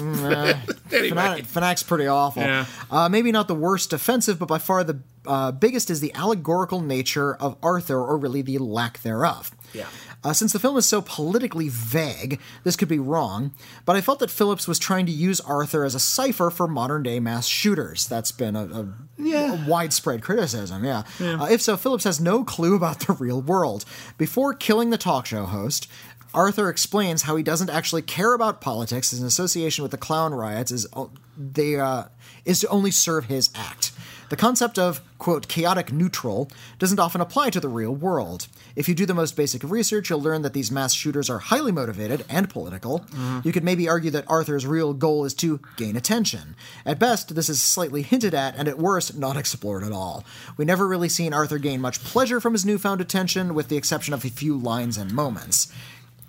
[SPEAKER 1] anyway.
[SPEAKER 2] Fanatic, Fanatic's pretty awful.
[SPEAKER 1] Yeah.
[SPEAKER 2] Uh, maybe not the worst offensive, but by far the uh, biggest is the allegorical nature of Arthur, or really the lack thereof.
[SPEAKER 1] Yeah.
[SPEAKER 2] Uh, since the film is so politically vague, this could be wrong, but I felt that Phillips was trying to use Arthur as a cipher for modern day mass shooters. That's been a, a,
[SPEAKER 1] Yeah.
[SPEAKER 2] a widespread criticism, yeah. Uh, if so, Phillips has no clue about the real world. Before killing the talk show host, Arthur explains how he doesn't actually care about politics. His association with the clown riots is o- they uh, is to only serve his act. The concept of quote chaotic neutral doesn't often apply to the real world. If you do the most basic of research, you'll learn that these mass shooters are highly motivated and political. Mm-hmm. You could maybe argue that Arthur's real goal is to gain attention. At best, this is slightly hinted at, and at worst, not explored at all. We never really seen Arthur gain much pleasure from his newfound attention, with the exception of a few lines and moments.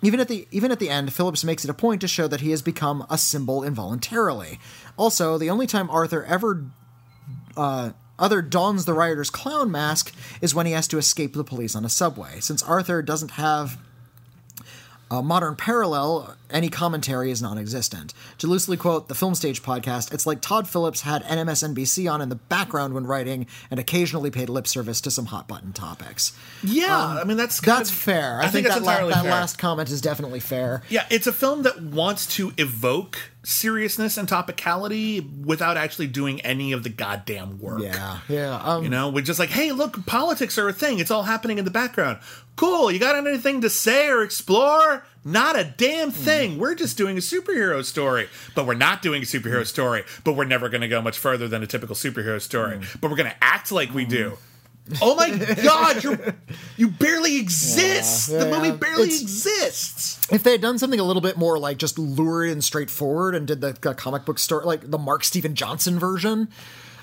[SPEAKER 2] Even at the even at the end, Phillips makes it a point to show that he has become a symbol involuntarily. Also, the only time Arthur ever uh, other dons the rioter's clown mask is when he has to escape the police on a subway. Since Arthur doesn't have a modern parallel, any commentary is non existent. To loosely quote the Film Stage podcast, it's like Todd Phillips had NMSNBC on in the background when writing and occasionally paid lip service to some hot button topics.
[SPEAKER 1] Yeah, I mean that's
[SPEAKER 2] That's
[SPEAKER 1] of-
[SPEAKER 2] fair. I,
[SPEAKER 1] I
[SPEAKER 2] think,
[SPEAKER 1] think that's
[SPEAKER 2] that, la- that
[SPEAKER 1] fair.
[SPEAKER 2] last comment is definitely fair.
[SPEAKER 1] Yeah, it's a film that wants to evoke seriousness and topicality without actually doing any of the goddamn work.
[SPEAKER 2] Yeah, yeah. Um,
[SPEAKER 1] You know, we're just like, hey, look, politics are a thing. It's all happening in the background. Cool. You got anything to say or explore? Not a damn thing. We're just doing a superhero story. But we're not doing a superhero story. But we're never going to go much further than a typical superhero story. Mm. But we're going to act like we do. Oh my god, you you barely exist.
[SPEAKER 2] Yeah,
[SPEAKER 1] the movie barely
[SPEAKER 2] It's-
[SPEAKER 1] exists.
[SPEAKER 2] if they had done something a little bit more like just lurid and straightforward and did the, the comic book story, like the Mark Steven Johnson version.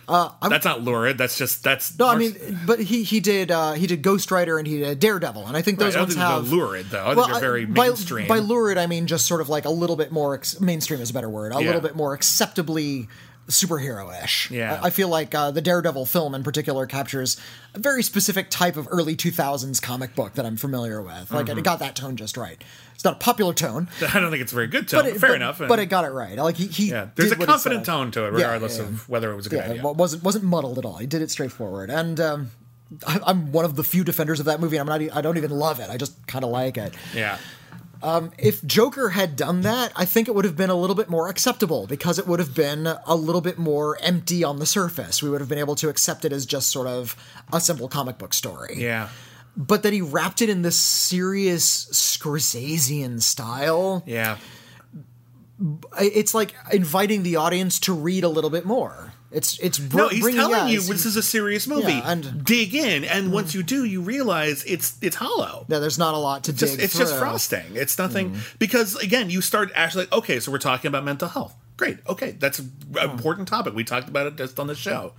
[SPEAKER 1] That's not lurid. That's just that's
[SPEAKER 2] No, I mean, but he he did uh, he did Ghost Rider and he did Daredevil, and I think those
[SPEAKER 1] Right,
[SPEAKER 2] ones
[SPEAKER 1] think
[SPEAKER 2] have
[SPEAKER 1] lurid, though. I think
[SPEAKER 2] Well,
[SPEAKER 1] they're very
[SPEAKER 2] by,
[SPEAKER 1] mainstream.
[SPEAKER 2] By lurid, I mean just sort of like a little bit more ex- mainstream is a better word. A
[SPEAKER 1] Yeah.
[SPEAKER 2] little bit more acceptably superhero-ish.
[SPEAKER 1] Yeah.
[SPEAKER 2] I, I feel like uh, the Daredevil film in particular captures a very specific type of early 2000s comic book that I'm familiar with. Like
[SPEAKER 1] Mm-hmm.
[SPEAKER 2] it got that tone just right. It's not a popular tone,
[SPEAKER 1] I don't think it's a very good tone.
[SPEAKER 2] but it,
[SPEAKER 1] fair
[SPEAKER 2] but,
[SPEAKER 1] enough.
[SPEAKER 2] But it got it right. Like he, he
[SPEAKER 1] yeah, there's a confident tone to it, regardless
[SPEAKER 2] yeah, yeah.
[SPEAKER 1] of whether it was a good
[SPEAKER 2] Yeah,
[SPEAKER 1] idea.
[SPEAKER 2] it wasn't wasn't muddled at all. He did it straightforward, and um, I, I'm one of the few defenders of that movie. I'm not. I don't even love it. I just kind of like it.
[SPEAKER 1] yeah.
[SPEAKER 2] Um, if Joker had done that, I think it would have been a little bit more acceptable because it would have been a little bit more empty on the surface. We would have been able to accept it as just sort of a simple comic book story.
[SPEAKER 1] Yeah.
[SPEAKER 2] But that he wrapped it in this serious Scorsesean style.
[SPEAKER 1] Yeah.
[SPEAKER 2] It's like inviting the audience to read a little bit more. It's it's br-
[SPEAKER 1] No, he's
[SPEAKER 2] bringing
[SPEAKER 1] telling
[SPEAKER 2] yeah,
[SPEAKER 1] you this is a serious movie.
[SPEAKER 2] Yeah, and-
[SPEAKER 1] dig in, and once you do, you realize it's it's hollow.
[SPEAKER 2] Yeah, there's not a lot to
[SPEAKER 1] Just,
[SPEAKER 2] dig
[SPEAKER 1] it's just frosting. It's nothing
[SPEAKER 2] Mm.
[SPEAKER 1] because again, you start actually like, okay, so we're talking about mental health. Great. Okay, that's an important topic. We talked about it just on the show.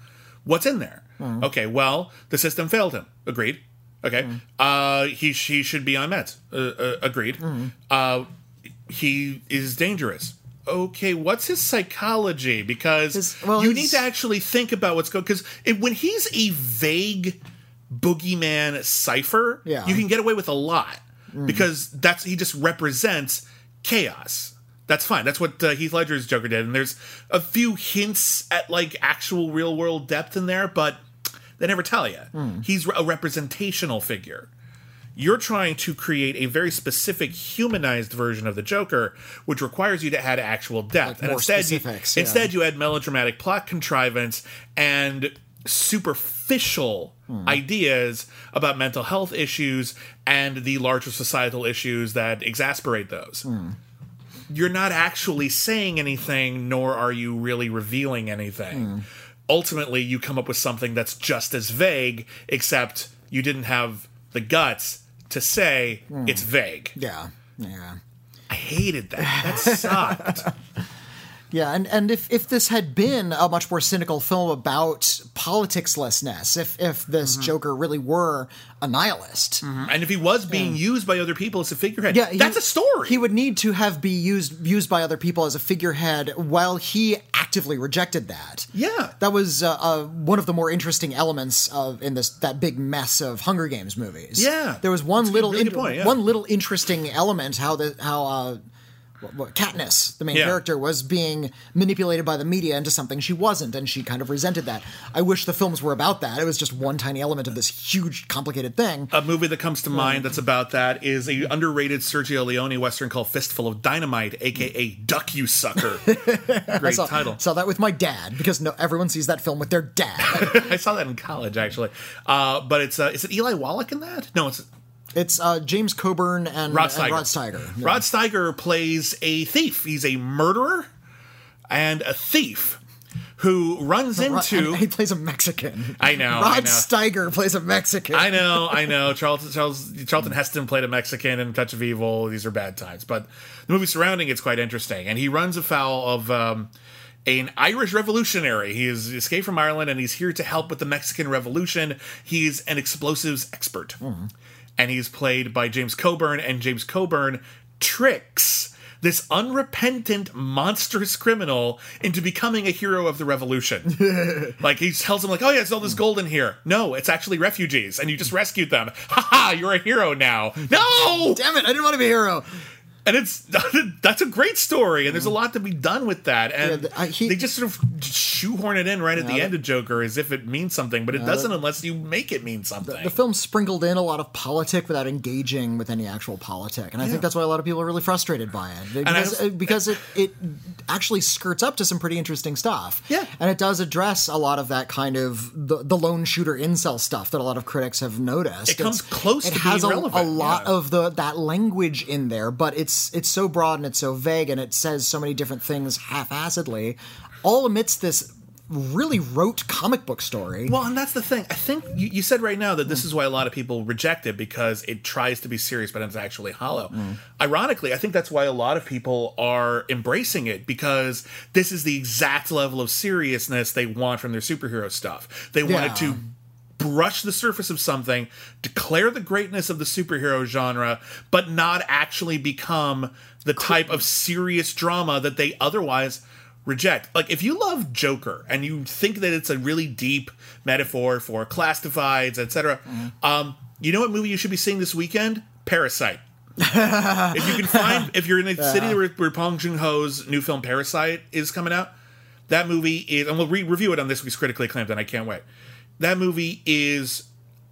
[SPEAKER 1] What's in there? Okay, well, the system failed him. Agreed. Okay. Uh, he he should be on meds. Uh, uh, agreed. Uh, he is dangerous. Okay, what's his psychology? Because
[SPEAKER 2] His- well,
[SPEAKER 1] you need to actually think about what's going. Because when he's a vague boogeyman cipher,
[SPEAKER 2] Yeah.
[SPEAKER 1] you can get away with a lot because that's he just represents chaos. That's fine. That's what uh, Heath Ledger's Joker did, and there's a few hints at like actual real world depth in there, but they never tell you. He's a representational figure. You're trying to create a very specific humanized version of the Joker, which requires you to add actual depth. and
[SPEAKER 2] more
[SPEAKER 1] instead, you,
[SPEAKER 2] yeah.
[SPEAKER 1] instead you add melodramatic plot contrivance and superficial hmm. ideas about mental health issues and the larger societal issues that exasperate those. Hmm. You're not actually saying anything, nor are you really revealing anything. Hmm. Ultimately, you come up with something that's just as vague, except you didn't have the guts to say it's hmm. vague.
[SPEAKER 2] Yeah, yeah.
[SPEAKER 1] I hated that. That sucked.
[SPEAKER 2] Yeah, and, and if, if this had been a much more cynical film about politicslessness, if if this
[SPEAKER 1] Mm-hmm.
[SPEAKER 2] Joker really were a nihilist,
[SPEAKER 1] and if he was being used by other people as a figurehead,
[SPEAKER 2] yeah, he-
[SPEAKER 1] that's a story.
[SPEAKER 2] He would need to have be used used by other people as a figurehead while he actively rejected that.
[SPEAKER 1] yeah.
[SPEAKER 2] That was uh, uh, one of the more interesting elements of in this that big mess of Hunger Games movies.
[SPEAKER 1] Yeah.
[SPEAKER 2] there was one
[SPEAKER 1] That's
[SPEAKER 2] little
[SPEAKER 1] really good point, yeah.
[SPEAKER 2] one little interesting element how the how uh, Katniss, the main
[SPEAKER 1] Yeah.
[SPEAKER 2] character, was being manipulated by the media into something she wasn't, and she kind of resented that. I wish the films were about that. It was just one tiny element of this huge, complicated thing.
[SPEAKER 1] A movie that comes to mind that's about that is a underrated Sergio Leone western called Fistful of Dynamite, aka Duck You Sucker. Great
[SPEAKER 2] saw,
[SPEAKER 1] title.
[SPEAKER 2] saw that with my dad because no everyone sees that film with their dad.
[SPEAKER 1] I saw that in college actually. Uh, but it's uh, is it Eli Wallach in that? No, it's
[SPEAKER 2] it's uh, James Coburn and
[SPEAKER 1] Rod
[SPEAKER 2] and
[SPEAKER 1] Steiger.
[SPEAKER 2] Rod Steiger. Yeah.
[SPEAKER 1] Rod Steiger plays a thief. He's a murderer and a thief who runs
[SPEAKER 2] Rod-
[SPEAKER 1] into.
[SPEAKER 2] and he plays a Mexican.
[SPEAKER 1] I know,
[SPEAKER 2] Rod
[SPEAKER 1] I know.
[SPEAKER 2] Steiger plays a Mexican.
[SPEAKER 1] I know, I know. Charles, Charles, Charlton Heston played a Mexican in Touch of Evil. These are bad times, but the movie surrounding it's quite interesting. And he runs afoul of um, an Irish revolutionary. He has escaped from Ireland and he's here to help with the Mexican Revolution. He's an explosives expert, and he's played by James Coburn. And James Coburn tricks. This unrepentant, monstrous criminal into becoming a hero of the revolution. Like he tells him, like, "Oh yeah, it's all this gold in here." No, it's actually refugees, and you just rescued them. Ha ha! You're a hero now. No,
[SPEAKER 2] Damn it! I didn't want to be a hero.
[SPEAKER 1] And it's that's a great story, and there's a lot to be done with that. And
[SPEAKER 2] Yeah, the- I- he-
[SPEAKER 1] they just sort of shoehorn it in right at the end of Joker as if it means something, but it doesn't unless you make it mean something.
[SPEAKER 2] The film sprinkled in a lot of politic without engaging with any actual politic, and I think that's why a lot of people are really frustrated by it because, because it it actually skirts up to some pretty interesting stuff.
[SPEAKER 1] Yeah.
[SPEAKER 2] and it does address a lot of that kind of the, the lone shooter incel stuff that a lot of critics have noticed.
[SPEAKER 1] It comes
[SPEAKER 2] It's-
[SPEAKER 1] close
[SPEAKER 2] It
[SPEAKER 1] to
[SPEAKER 2] has a, a lot of the that language in there, but it's it's so broad and it's so vague, and it says so many different things half-assedly, all amidst this really rote comic book story.
[SPEAKER 1] Well, and that's the thing. I think you, you said right now that this is why a lot of people reject it because it tries to be serious, but it's actually hollow. Mm. Ironically, I think that's why a lot of people are embracing it because this is the exact level of seriousness they want from their superhero stuff. They want it to brush the surface of something, declare the greatness of the superhero genre, but not actually become the type of serious drama that they otherwise reject. Like if you love Joker and you think that it's a really deep metaphor for classifieds, etc., um, you know what movie you should be seeing this weekend? Parasite. if you can find, if you're in the city where, where Bong Joon Ho's new film Parasite is coming out, that movie is, and we'll re- review it on this week's critically acclaimed, and I can't wait. That movie is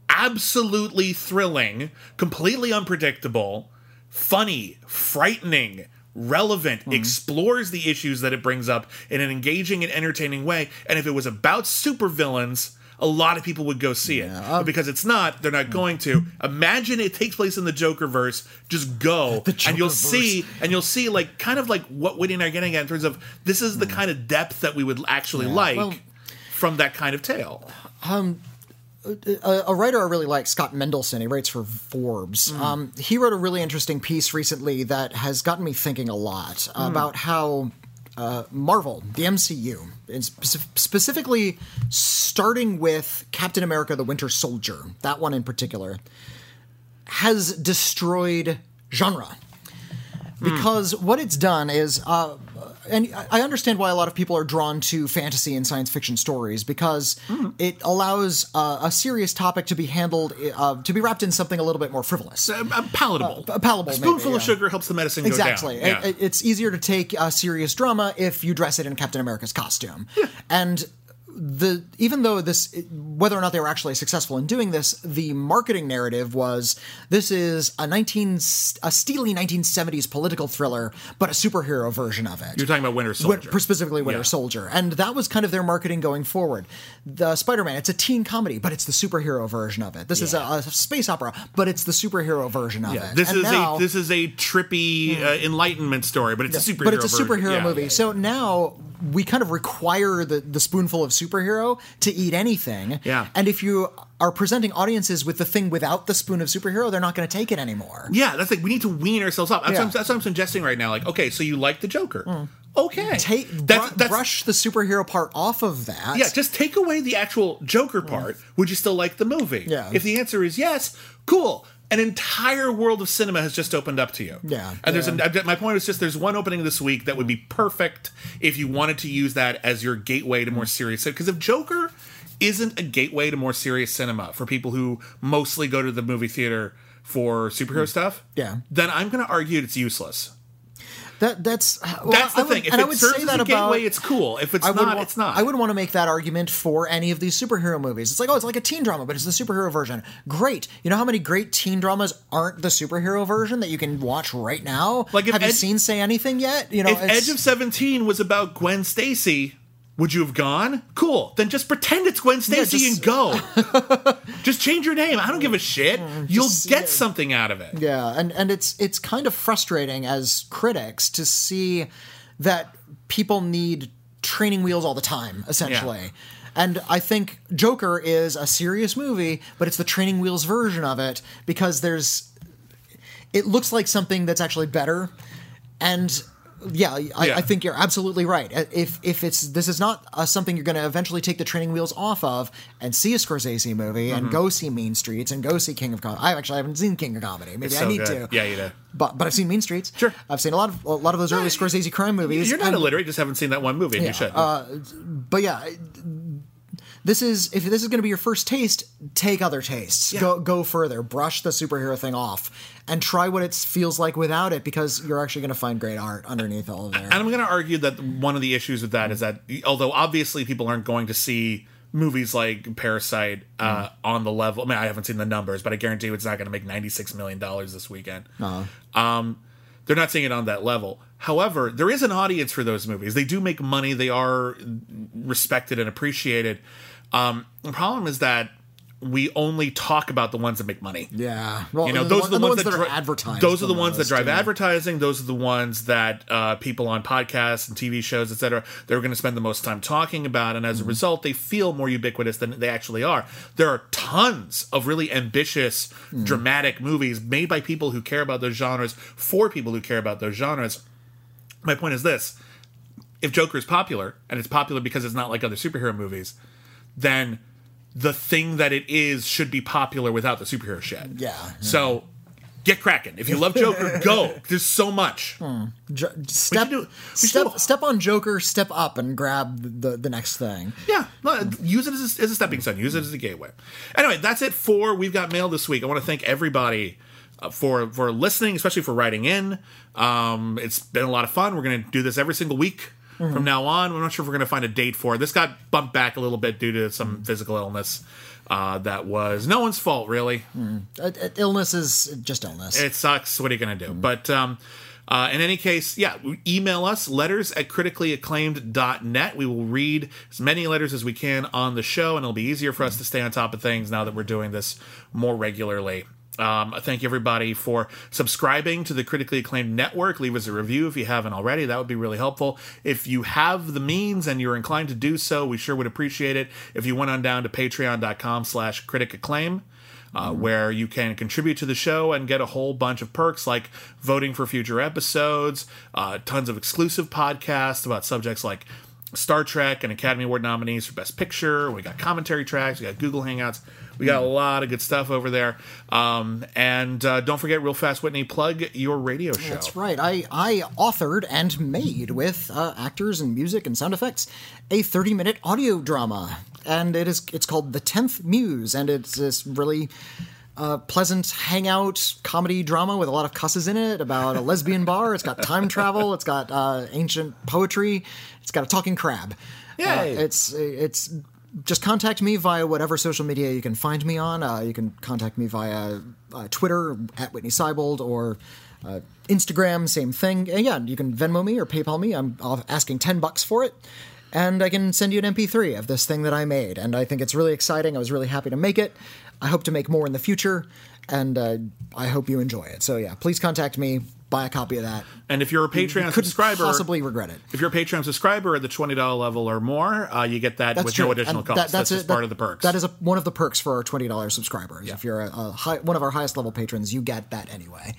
[SPEAKER 1] absolutely thrilling, completely unpredictable, funny, frightening, relevant, hmm. explores the issues that it brings up in an engaging and entertaining way. And if it was about supervillains, a lot of people would go see it. Uh, but because it's not, they're not hmm. going to. Imagine it takes place in the Joker verse. Just go, and you'll see, and you'll see, like kind of like what Whitney and I are getting at in terms of this is the hmm. kind of depth that we would actually like
[SPEAKER 2] well-
[SPEAKER 1] from that kind of tale.
[SPEAKER 2] a, a writer I really like, Scott Mendelson, he writes for Forbes. Um, he wrote a really interesting piece recently that has gotten me thinking a lot about how uh, Marvel, the MCU, and spec- specifically starting with Captain America: The Winter Soldier, that one in particular, has destroyed genre because what it's done is uh, and I understand why a lot of people are drawn to fantasy and science fiction stories because it allows uh, a serious topic to be handled uh, to be wrapped in something a little bit more frivolous.
[SPEAKER 1] Uh, uh, palatable.
[SPEAKER 2] Uh, palatable,
[SPEAKER 1] A spoonful
[SPEAKER 2] maybe,
[SPEAKER 1] of
[SPEAKER 2] yeah.
[SPEAKER 1] sugar helps the medicine go
[SPEAKER 2] Exactly.
[SPEAKER 1] down. Yeah.
[SPEAKER 2] It- it's easier to take a serious drama if you dress it in Captain America's costume. And the even though this whether or not they were actually successful in doing this, the marketing narrative was this is a 19 a steely 1970s political thriller, but a superhero version of it.
[SPEAKER 1] You're talking about Winter
[SPEAKER 2] Win-
[SPEAKER 1] Soldier.
[SPEAKER 2] specifically Winter
[SPEAKER 1] Yeah.
[SPEAKER 2] Soldier, and that was kind of their marketing going forward. The Spider-Man, it's a teen comedy, but it's the superhero version of it. This is a, a space opera, but it's the superhero version of
[SPEAKER 1] Yeah,
[SPEAKER 2] it.
[SPEAKER 1] this
[SPEAKER 2] And
[SPEAKER 1] is
[SPEAKER 2] now- Hmm.
[SPEAKER 1] a this is a trippy uh, enlightenment story, but it's a superhero.
[SPEAKER 2] but it's a superhero
[SPEAKER 1] Yeah,
[SPEAKER 2] movie.
[SPEAKER 1] yeah,
[SPEAKER 2] So now we kind of require the, the spoonful of superhero to eat anything.
[SPEAKER 1] Yeah.
[SPEAKER 2] And if you are presenting audiences with the thing without the spoon of superhero, they're not going to take it anymore.
[SPEAKER 1] Yeah, that's like we need to wean ourselves up. That's,
[SPEAKER 2] Yeah.
[SPEAKER 1] what, I'm, that's what I'm suggesting right now. Like, okay, so you like the Joker? Mm. Okay,
[SPEAKER 2] Take
[SPEAKER 1] that's,
[SPEAKER 2] br-
[SPEAKER 1] that's
[SPEAKER 2] brush the superhero part off of that.
[SPEAKER 1] yeah. Just take away the actual Joker part. Mm. Would you still like the movie?
[SPEAKER 2] Yeah.
[SPEAKER 1] If the answer is yes, cool. An entire world of cinema has just opened up to you.
[SPEAKER 2] Yeah,
[SPEAKER 1] And there's
[SPEAKER 2] yeah.
[SPEAKER 1] an, my point is just there's one opening this week that would be perfect if you wanted to use that as your gateway to more serious. Because if Joker isn't a gateway to more serious cinema for people who mostly go to the movie theater for superhero stuff,
[SPEAKER 2] Hmm. Yeah.
[SPEAKER 1] then I'm going to argue it's useless.
[SPEAKER 2] That that's uh, well,
[SPEAKER 1] That's the
[SPEAKER 2] would-
[SPEAKER 1] thing. If
[SPEAKER 2] and I would
[SPEAKER 1] serves
[SPEAKER 2] say that
[SPEAKER 1] a
[SPEAKER 2] about
[SPEAKER 1] gateway, it's cool. If it's
[SPEAKER 2] I
[SPEAKER 1] not, it's not.
[SPEAKER 2] I would want to make that argument for any of these superhero movies. It's like, oh, it's like a teen drama, but it's the superhero version. Great. You know how many great teen dramas aren't the superhero version that you can watch right now?
[SPEAKER 1] Like if
[SPEAKER 2] have you seen Say Anything yet? You know,
[SPEAKER 1] if Edge of Seventeen was about Gwen Stacy, would you have gone? Cool. Then just pretend it's Gwen Stacy
[SPEAKER 2] just-
[SPEAKER 1] and go. just change your name. I don't give a shit. You'll get something out of it.
[SPEAKER 2] Yeah, and and it's it's kind of frustrating as critics to see that people need training wheels all the time, essentially.
[SPEAKER 1] Yeah.
[SPEAKER 2] And I think Joker is a serious movie, but it's the training wheels version of it because there's it looks like something that's actually better. And yeah, I,
[SPEAKER 1] Yeah.
[SPEAKER 2] I think you're absolutely right. If if it's this is not uh, something you're going to eventually take the training wheels off of and see a Scorsese movie
[SPEAKER 1] Mm-hmm.
[SPEAKER 2] and go see Mean Streets and go see King of Comedy. I actually haven't seen King of Comedy. Maybe I need
[SPEAKER 1] good.
[SPEAKER 2] to.
[SPEAKER 1] Yeah, you do.
[SPEAKER 2] But but I've seen Mean Streets.
[SPEAKER 1] Sure.
[SPEAKER 2] I've seen a lot of a lot of those early Scorsese crime movies.
[SPEAKER 1] You're not
[SPEAKER 2] and-
[SPEAKER 1] illiterate, you just haven't seen that one movie, and you should.
[SPEAKER 2] uh, but yeah, this is if this is going to be your first taste, take other tastes. Go go further. Brush the superhero thing off and try what it feels like without it because you're actually going to find great art underneath all of there.
[SPEAKER 1] and I'm going to argue that one of the issues with that is that, although obviously people aren't going to see movies like Parasite uh, on the level. I mean, I haven't seen the numbers, but I guarantee you it's not going to make 96 million dollars this weekend. Um, they're not seeing it on that level. However, there is an audience for those movies. They do make money. They are respected and appreciated. Um, the problem is that we only talk about the ones that make money.
[SPEAKER 2] Yeah, well,
[SPEAKER 1] You know, those
[SPEAKER 2] one-
[SPEAKER 1] are the
[SPEAKER 2] and
[SPEAKER 1] ones, that,
[SPEAKER 2] are
[SPEAKER 1] dri-
[SPEAKER 2] advertised.
[SPEAKER 1] Those are the
[SPEAKER 2] the
[SPEAKER 1] ones that drive
[SPEAKER 2] yeah.
[SPEAKER 1] advertising. Those are the ones that uh, people on podcasts and TV shows, etc., they're going to spend the most time talking about, and as a
[SPEAKER 2] Mm-hmm.
[SPEAKER 1] result, they feel more ubiquitous than they actually are. There are tons of really ambitious,
[SPEAKER 2] Mm.
[SPEAKER 1] dramatic movies made by people who care about those genres for people who care about those genres. My point is this: if Joker is popular, and it's popular because it's not like other superhero movies, then the thing that it is should be popular without the superhero shit.
[SPEAKER 2] Yeah.
[SPEAKER 1] So get cracking. If you love Joker, go. There's so much.
[SPEAKER 2] Jo- step
[SPEAKER 1] do-
[SPEAKER 2] step
[SPEAKER 1] do-
[SPEAKER 2] step on Joker, step up and grab the the next thing.
[SPEAKER 1] Yeah, no, use it as a, as a stepping stone. Use it as a gateway. Anyway, that's it for we've got mail this week. I want to thank everybody uh, for for listening, especially for writing in. Um, it's been a lot of fun. We're going to do this every single week from now on. I'm not sure if we're going to find a date for it. This got bumped back a little bit due to some physical illness. Uh, that was no one's fault, really.
[SPEAKER 2] Uh, uh, illness is just illness.
[SPEAKER 1] It sucks. What are you going to do? But um, uh, in any case, yeah, email us letters at criticallyacclaimed.net. We will read as many letters as we can on the show, and it'll be easier for us to stay on top of things now that we're doing this more regularly. Um, thank you everybody for subscribing to the critically acclaimed network. Leave us a review if you haven't already. That would be really helpful. If you have the means and you're inclined to do so, we sure would appreciate it if you went on down to patreon.com slash critic acclaim. Uh, where you can contribute to the show and get a whole bunch of perks like voting for future episodes, uh, tons of exclusive podcasts about subjects like Star Trek and Academy Award nominees for Best Picture. We got commentary tracks. We got Google Hangouts. We got a lot of good stuff over there. Um, and uh, don't forget, real fast, Whitney, plug your radio show.
[SPEAKER 2] That's right. I, I authored and made with uh, actors and music and sound effects a 30 minute audio drama. And it is it's called The Tenth Muse, and it's this really uh, pleasant hangout comedy drama with a lot of cusses in it about a lesbian bar. It's got time travel. It's got uh, ancient poetry. It's got a talking crab.
[SPEAKER 1] Yay.
[SPEAKER 2] Uh, it's it's just contact me via whatever social media you can find me on. Uh, you can contact me via uh, Twitter at Whitney Seibold or uh, Instagram, same thing. And yeah, you can Venmo me or PayPal me. I'm uh, asking ten bucks for it. And I can send you an MP3 of this thing that I made. And I think it's really exciting. I was really happy to make it. I hope to make more in the future. And uh, I hope you enjoy it. So yeah, please contact me. Buy a copy of that.
[SPEAKER 1] And if you're a Patreon
[SPEAKER 2] Couldn't
[SPEAKER 1] subscriber,
[SPEAKER 2] possibly regret it.
[SPEAKER 1] if you're a Patreon subscriber at the twenty dollar level or more, uh, you get that
[SPEAKER 2] That's
[SPEAKER 1] with
[SPEAKER 2] true.
[SPEAKER 1] no additional
[SPEAKER 2] And
[SPEAKER 1] cost.
[SPEAKER 2] that-
[SPEAKER 1] that's
[SPEAKER 2] a-
[SPEAKER 1] just part
[SPEAKER 2] that-
[SPEAKER 1] of the perks.
[SPEAKER 2] That is a, one of the perks for our twenty dollars subscribers. If you're a, a high, one of our highest level patrons, you get that anyway.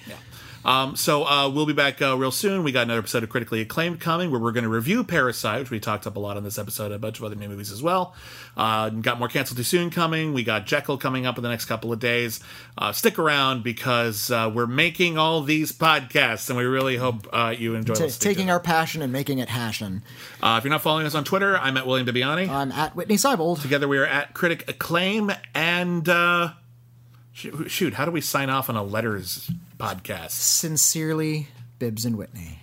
[SPEAKER 1] Um, so uh, we'll be back uh, real soon. We got another episode of Critically Acclaimed coming where we're going to review Parasite, which we talked up a lot on this episode, a bunch of other new movies as well. Uh, got more Cancel Too Soon coming. We got Jekyll coming up in the next couple of days. Uh, stick around because uh, we're making all these podcasts, and we really hope uh, you enjoy listening.
[SPEAKER 2] taking our passion and making it hashin.
[SPEAKER 1] Uh, if you're not following us on Twitter, I'm at William Bibbiani.
[SPEAKER 2] I'm at Whitney Seibold.
[SPEAKER 1] Together we are at Critic Acclaim, and uh, shoot, how do we sign off on a letters podcast?
[SPEAKER 2] Sincerely, Bibbs and Whitney.